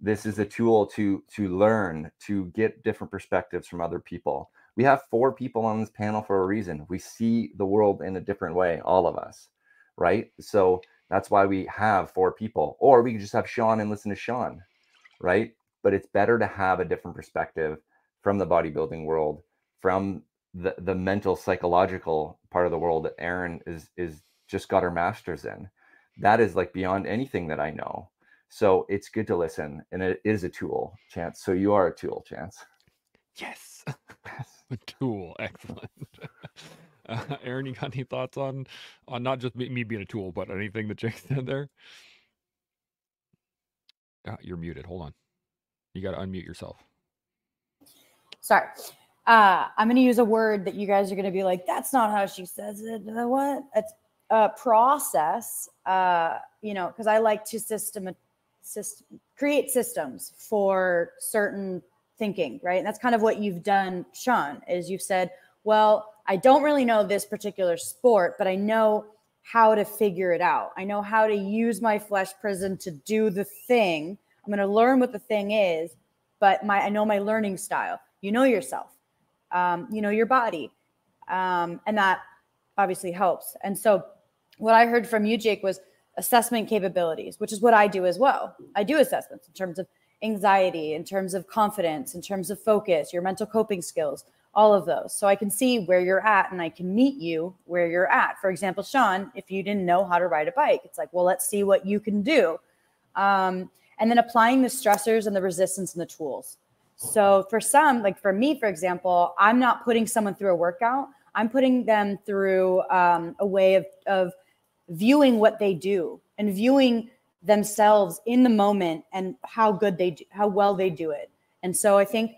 This is a tool to to learn to get different perspectives from other people. We have four people on this panel for a reason. We see the world in a different way, all of us, right? So that's why we have four people, or we could just have Shaun and listen to Shaun, right? but it's better to have a different perspective from the bodybuilding world, from the, the mental psychological part of the world that Erin is is just got her masters in. That is like beyond anything that I know. So it's good to listen, and it is a tool, Chance. So you are a tool, Chance. Yes, [laughs] a tool. Excellent. [laughs] Uh, Erin, you got any thoughts on on not just me being a tool, but anything that Jake said there? Uh, you're muted. Hold on. You got to unmute yourself. Sorry. Uh, I'm going to use a word that you guys are going to be like, that's not how she says it. What? It's a process, uh, you know, because I like to system, system, create systems for certain thinking, right? And that's kind of what you've done, Shaun, is you've said, well, I don't really know this particular sport, but I know how to figure it out. I know how to use my flesh prison to do the thing I'm going to learn what the thing is, but my I know my learning style. You know yourself, um, you know your body, um, and that obviously helps. And so, what I heard from you, Jake, was assessment capabilities, which is what I do as well. I do assessments in terms of anxiety, in terms of confidence, in terms of focus, your mental coping skills, all of those. So I can see where you're at and I can meet you where you're at. For example, Shaun, if you didn't know how to ride a bike, it's like, well, let's see what you can do. Um, and then applying the stressors and the resistance and the tools. So for some, like for me, for example, I'm not putting someone through a workout. I'm putting them through um, a way of, of viewing what they do and viewing themselves in the moment and how good they do, how well they do it. And so I think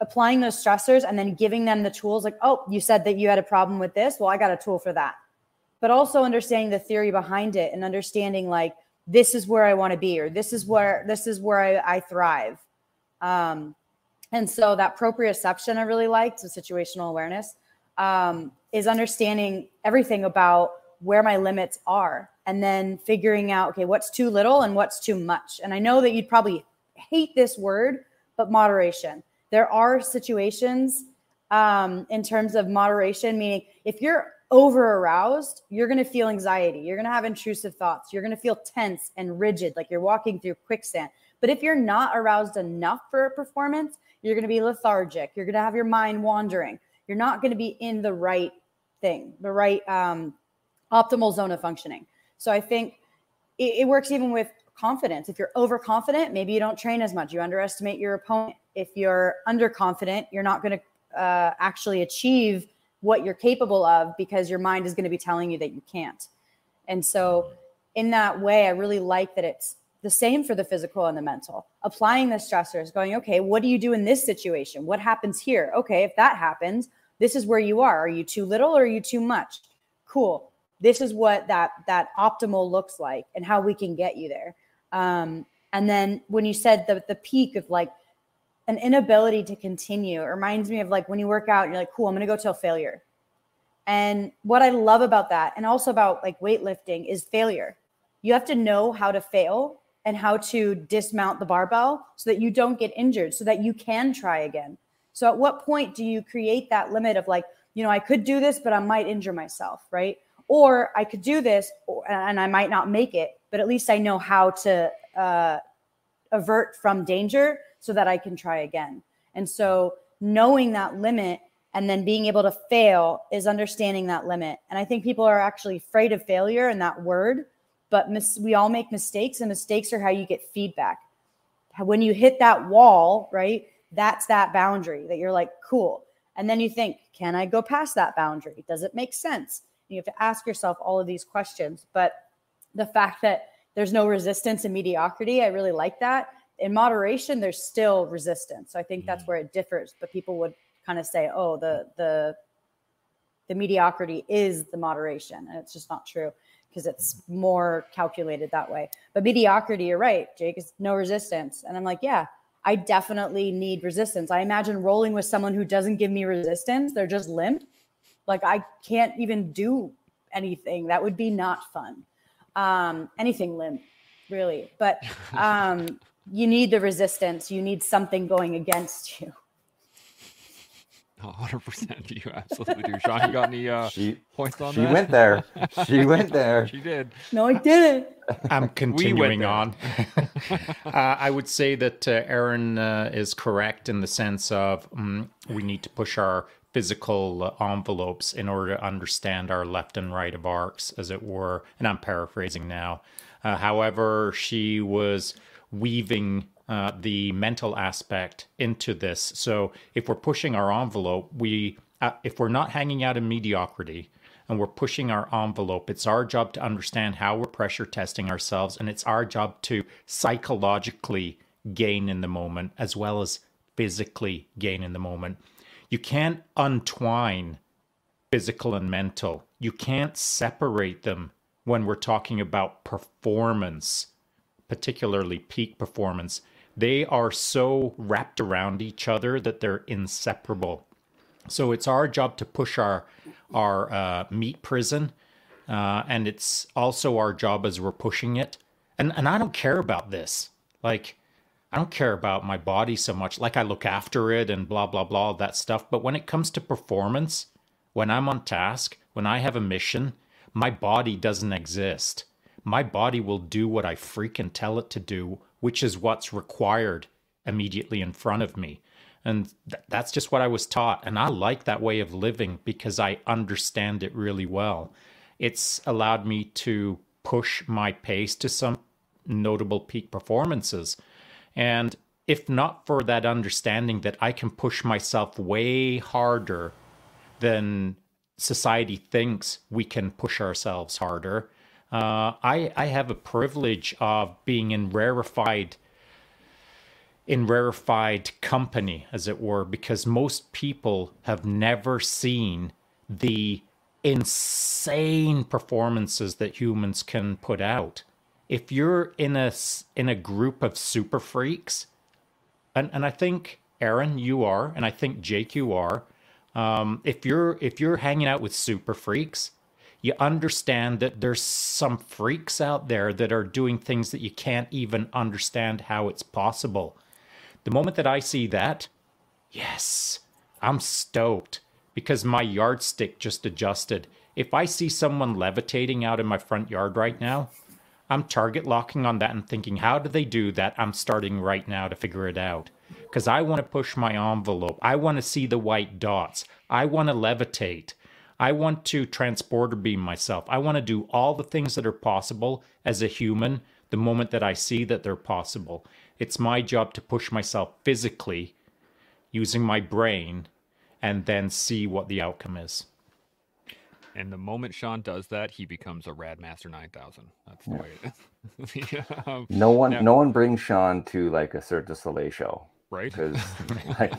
applying those stressors and then giving them the tools like, oh, you said that you had a problem with this. Well, I got a tool for that. But also understanding the theory behind it and understanding like this is where I want to be, or this is where this is where I, I thrive. Um, and so that proprioception I really liked, the situational awareness, um, is understanding everything about where my limits are, and then figuring out okay what's too little and what's too much. And I know that you'd probably hate this word, but moderation. There are situations um, in terms of moderation, meaning if you're over aroused, you're going to feel anxiety. You're going to have intrusive thoughts. You're going to feel tense and rigid, like you're walking through quicksand. But if you're not aroused enough for a performance, you're going to be lethargic. You're going to have your mind wandering. You're not going to be in the right thing, the right um, optimal zone of functioning. So I think it, it works even with confidence. If you're overconfident, maybe you don't train as much. You underestimate your opponent. If you're underconfident, you're not going to uh, actually achieve what you're capable of because your mind is going to be telling you that you can't. And so, in that way, I really like that it's the same for the physical and the mental. Applying the stressors, going, okay, what do you do in this situation? What happens here? Okay, if that happens, this is where you are. Are you too little or are you too much? Cool. This is what that that optimal looks like and how we can get you there. Um, and then when you said the the peak of like an inability to continue, it reminds me of like when you work out, and you're like, cool, I'm gonna go till failure. And what I love about that, and also about like weightlifting, is failure. You have to know how to fail and how to dismount the barbell so that you don't get injured, so that you can try again. So, at what point do you create that limit of like, you know, I could do this, but I might injure myself, right? Or I could do this and I might not make it, but at least I know how to uh, avert from danger so that I can try again. And so, knowing that limit and then being able to fail is understanding that limit. And I think people are actually afraid of failure and that word, but mis- we all make mistakes, and mistakes are how you get feedback. When you hit that wall, right? That's that boundary that you're like, cool. And then you think, can I go past that boundary? Does it make sense? You have to ask yourself all of these questions. But the fact that there's no resistance in mediocrity, I really like that. In moderation, there's still resistance. So I think that's mm. where it differs. But people would kind of say, oh, the the the mediocrity is the moderation. And it's just not true because it's more calculated that way. But mediocrity, you're right, Jake, is no resistance. And I'm like, yeah, I definitely need resistance. I imagine rolling with someone who doesn't give me resistance. They're just limp. Like I can't even do anything. That would be not fun. Um, anything limp, really. But [laughs] um, you need the resistance. You need something going against you. [laughs] 100% you absolutely do. Shaun, you got any uh, she, points on she that? She went there. [laughs] She went there. she did. No, I didn't. I'm [laughs] continuing on. uh, I would say that uh, Erin uh, is correct in the sense of um, we need to push our physical envelopes in order to understand our left and right of arcs, as it were. And I'm paraphrasing now. Uh, however, she was weaving uh, the mental aspect into this. So if we're pushing our envelope, we uh, if we're not hanging out in mediocrity and we're pushing our envelope, it's our job to understand how we're pressure testing ourselves, and it's our job to psychologically gain in the moment as well as physically gain in the moment. You can't untwine physical and mental. You can't separate them when we're talking about performance, particularly peak performance they are so wrapped around each other that they're inseparable. So it's our job to push our our uh, meat prison, uh, and it's also our job as we're pushing it. And and I don't care about this. Like I don't care about my body so much. Like I look after it and blah blah blah that stuff. But when it comes to performance, when I'm on task, when I have a mission, my body doesn't exist. My body will do what I freaking tell it to do which is what's required immediately in front of me. And th- that's just what I was taught. And I like that way of living because I understand it really well. It's allowed me to push my pace to some notable peak performances. And if not for that understanding that I can push myself way harder than society thinks we can push ourselves harder, uh, I I have a privilege of being in rarefied in rarefied company, as it were, because most people have never seen the insane performances that humans can put out. If you're in a in a group of super freaks, and and I think Erin, you are, and I think Jake, you are. Um, if you're if you're hanging out with super freaks, you understand that there's some freaks out there that are doing things that you can't even understand how it's possible. The moment that I see that, yes, I'm stoked because my yardstick just adjusted. If I see someone levitating out in my front yard right now, I'm target locking on that and thinking, how do they do that? I'm starting right now to figure it out. Because I want to push my envelope. I want to see the white dots. I want to levitate. I want to transporter beam myself. I want to do all the things that are possible as a human the moment that I see that they're possible. It's my job to push myself physically using my brain and then see what the outcome is. And the moment Shaun does that, he becomes a Radmaster 9000. That's the way it is. [laughs] um, no one, now, no one brings Shaun to like a Cirque du Soleil show, right? Because [laughs] like,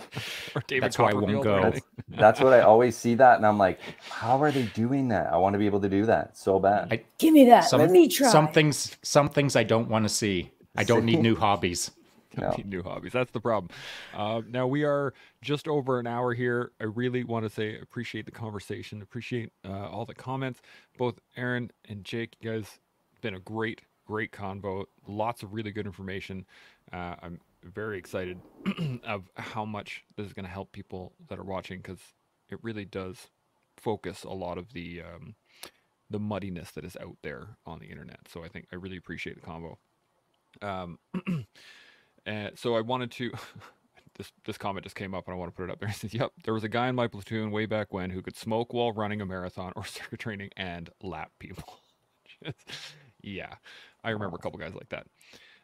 that's why I won't go. That's, that's, what I always see that, and I'm like, how are they doing that? I want to be able to do that so bad. I, Give me that. Some, Let me try. Some things, some things I don't want to see. I don't need new hobbies. [laughs] [laughs] no. new hobbies. That's the problem. Uh, now we are just over an hour here. I really want to say appreciate the conversation, appreciate uh, all the comments. Both Erin and Jake, you guys been a great, great convo. Lots of really good information. Uh, I'm very excited [clears throat] of how much this is going to help people that are watching because it really does focus a lot of the um, the muddiness that is out there on the internet. So I think I really appreciate the combo. Um, [clears throat] so I wanted to. [laughs] this this comment just came up, and I want to put it up there. It says, "Yep, there was a guy in my platoon way back when who could smoke while running a marathon or [laughs] circuit training and lap people." [laughs] just, yeah, I remember a couple guys like that.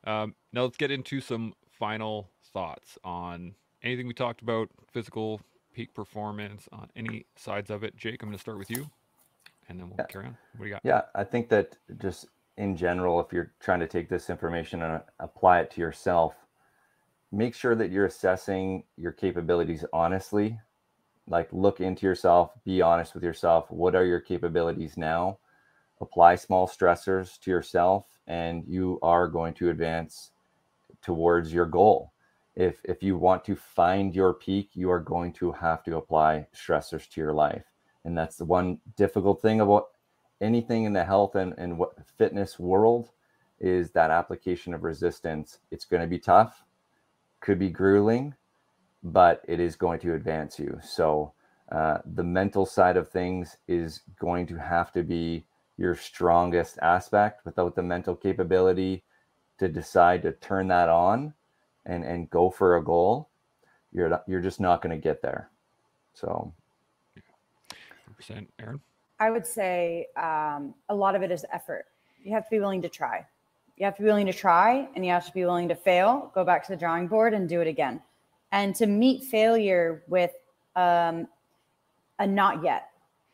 Um, now let's get into some final thoughts on anything we talked about, physical peak performance on any sides of it. Jake, I'm going to start with you, and then we'll yeah. carry on. What do you got? Yeah, I think that just in general, if you're trying to take this information and uh, apply it to yourself, make sure that you're assessing your capabilities honestly. Like look into yourself, be honest with yourself. What are your capabilities now? Apply small stressors to yourself, and you are going to advance towards your goal. If if you want to find your peak, you are going to have to apply stressors to your life. And that's the one difficult thing about anything in the health and, and what fitness world is that application of resistance. It's going to be tough could be grueling, but it is going to advance you. So uh, the mental side of things is going to have to be your strongest aspect. Without the mental capability to decide to turn that on and and go for a goal, you're you're just not going to get there. So, percent, Erin. I would say um, a lot of it is effort. You have to be willing to try. You have to be willing to try and you have to be willing to fail, go back to the drawing board and do it again. And to meet failure with um, a not yet.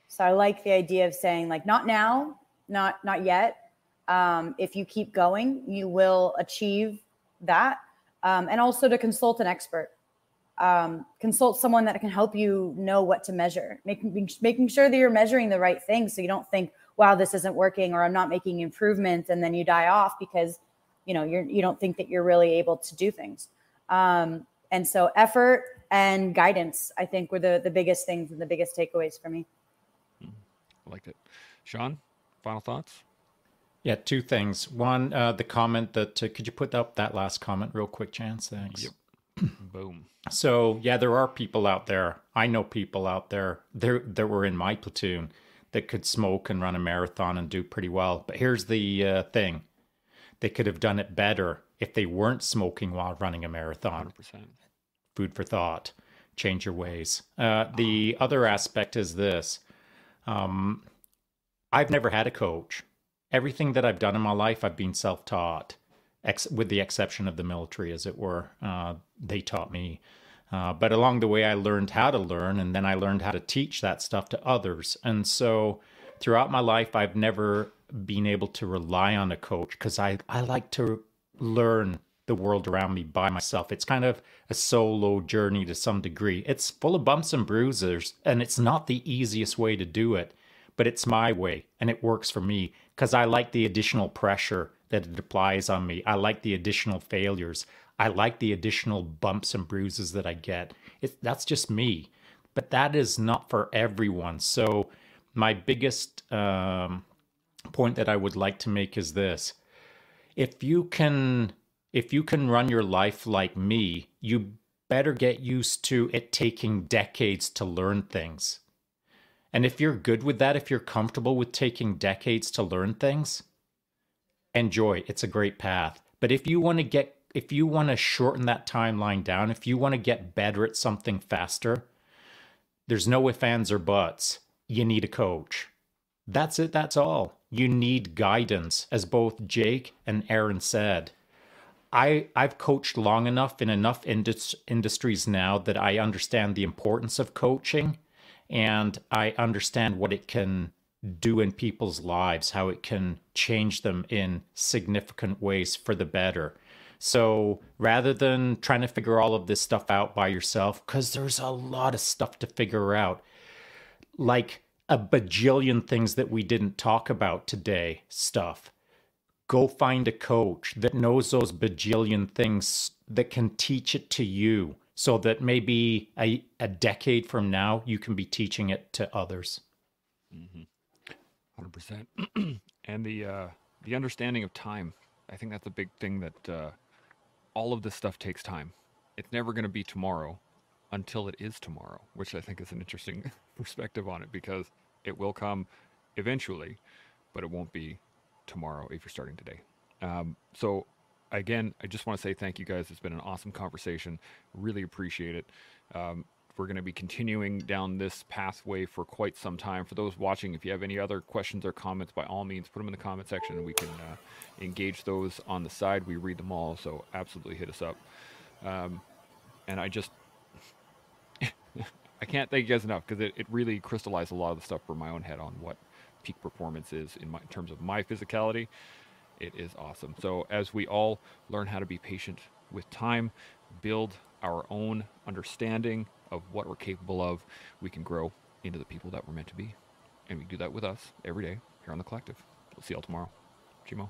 So I like the idea of saying like not now, not not yet. Um, if you keep going, you will achieve that. Um, and also to consult an expert. Um, consult someone that can help you know what to measure, making making sure that you're measuring the right things, so you don't think, wow, this isn't working or I'm not making improvements. And then you die off because, you know, you're, you don't think that you're really able to do things. Um, and so effort and guidance, I think were the, the biggest things and the biggest takeaways for me. I liked it. Shaun, final thoughts? Yeah, two things. One, uh, the comment that uh, could you put up that last comment real quick, Chance? Thanks. Yep. [clears throat] Boom. So yeah, there are people out there. I know people out there. There, that were in my platoon that could smoke and run a marathon and do pretty well. But here's the uh, thing they could have done it better if they weren't smoking while running a marathon. 100%. Food for thought. Change your ways. Uh, the other aspect is this um, I've never had a coach. Everything that I've done in my life, I've been self taught, ex- with the exception of the military, as it were. Uh, they taught me. Uh, but along the way, I learned how to learn, and then I learned how to teach that stuff to others. And so throughout my life, I've never been able to rely on a coach because I, I like to learn the world around me by myself. It's kind of a solo journey to some degree. It's full of bumps and bruises, and it's not the easiest way to do it, but it's my way, and it works for me because I like the additional pressure that it applies on me. I like the additional failures. I like the additional bumps and bruises that I get. That's just me. But that is not for everyone. So my biggest um, point that I would like to make is this: if you can, if you can run your life like me, you better get used to it taking decades to learn things. And if you're good with that, if you're comfortable with taking decades to learn things, enjoy. It's a great path. But if you want to get if you want to shorten that timeline down, if you want to get better at something faster, there's no ifs, ands, or buts. You need a coach. That's it, that's all. You need guidance, as both Jake and Erin said. I, I've coached long enough in enough indus- industries now that I understand the importance of coaching and I understand what it can do in people's lives, how it can change them in significant ways for the better. So rather than trying to figure all of this stuff out by yourself, because there's a lot of stuff to figure out, like a bajillion things that we didn't talk about today, stuff. Go find a coach that knows those bajillion things that can teach it to you so that maybe a, a decade from now you can be teaching it to others. Mm-hmm. 100%. [clears throat] and the, uh, the understanding of time. I think that's a big thing that uh, all of this stuff takes time. It's never going to be tomorrow until it is tomorrow, which I think is an interesting [laughs] perspective on it because it will come eventually, but it won't be tomorrow if you're starting today. Um, so, again, I just want to say thank you guys. It's been an awesome conversation. Really appreciate it. Um, we're going to be continuing down this pathway for quite some time. For those watching, if you have any other questions or comments, by all means, put them in the comment section and we can uh, engage those on the side. We read them all, so absolutely hit us up. Um, and I just, [laughs] I can't thank you guys enough because it, it really crystallized a lot of the stuff for my own head on what peak performance is in, my, in terms of my physicality. It is awesome. So as we all learn how to be patient with time, build our own understanding of what we're capable of, we can grow into the people that we're meant to be. And we do that with us every day here on the collective. We'll see y'all tomorrow. Chimo.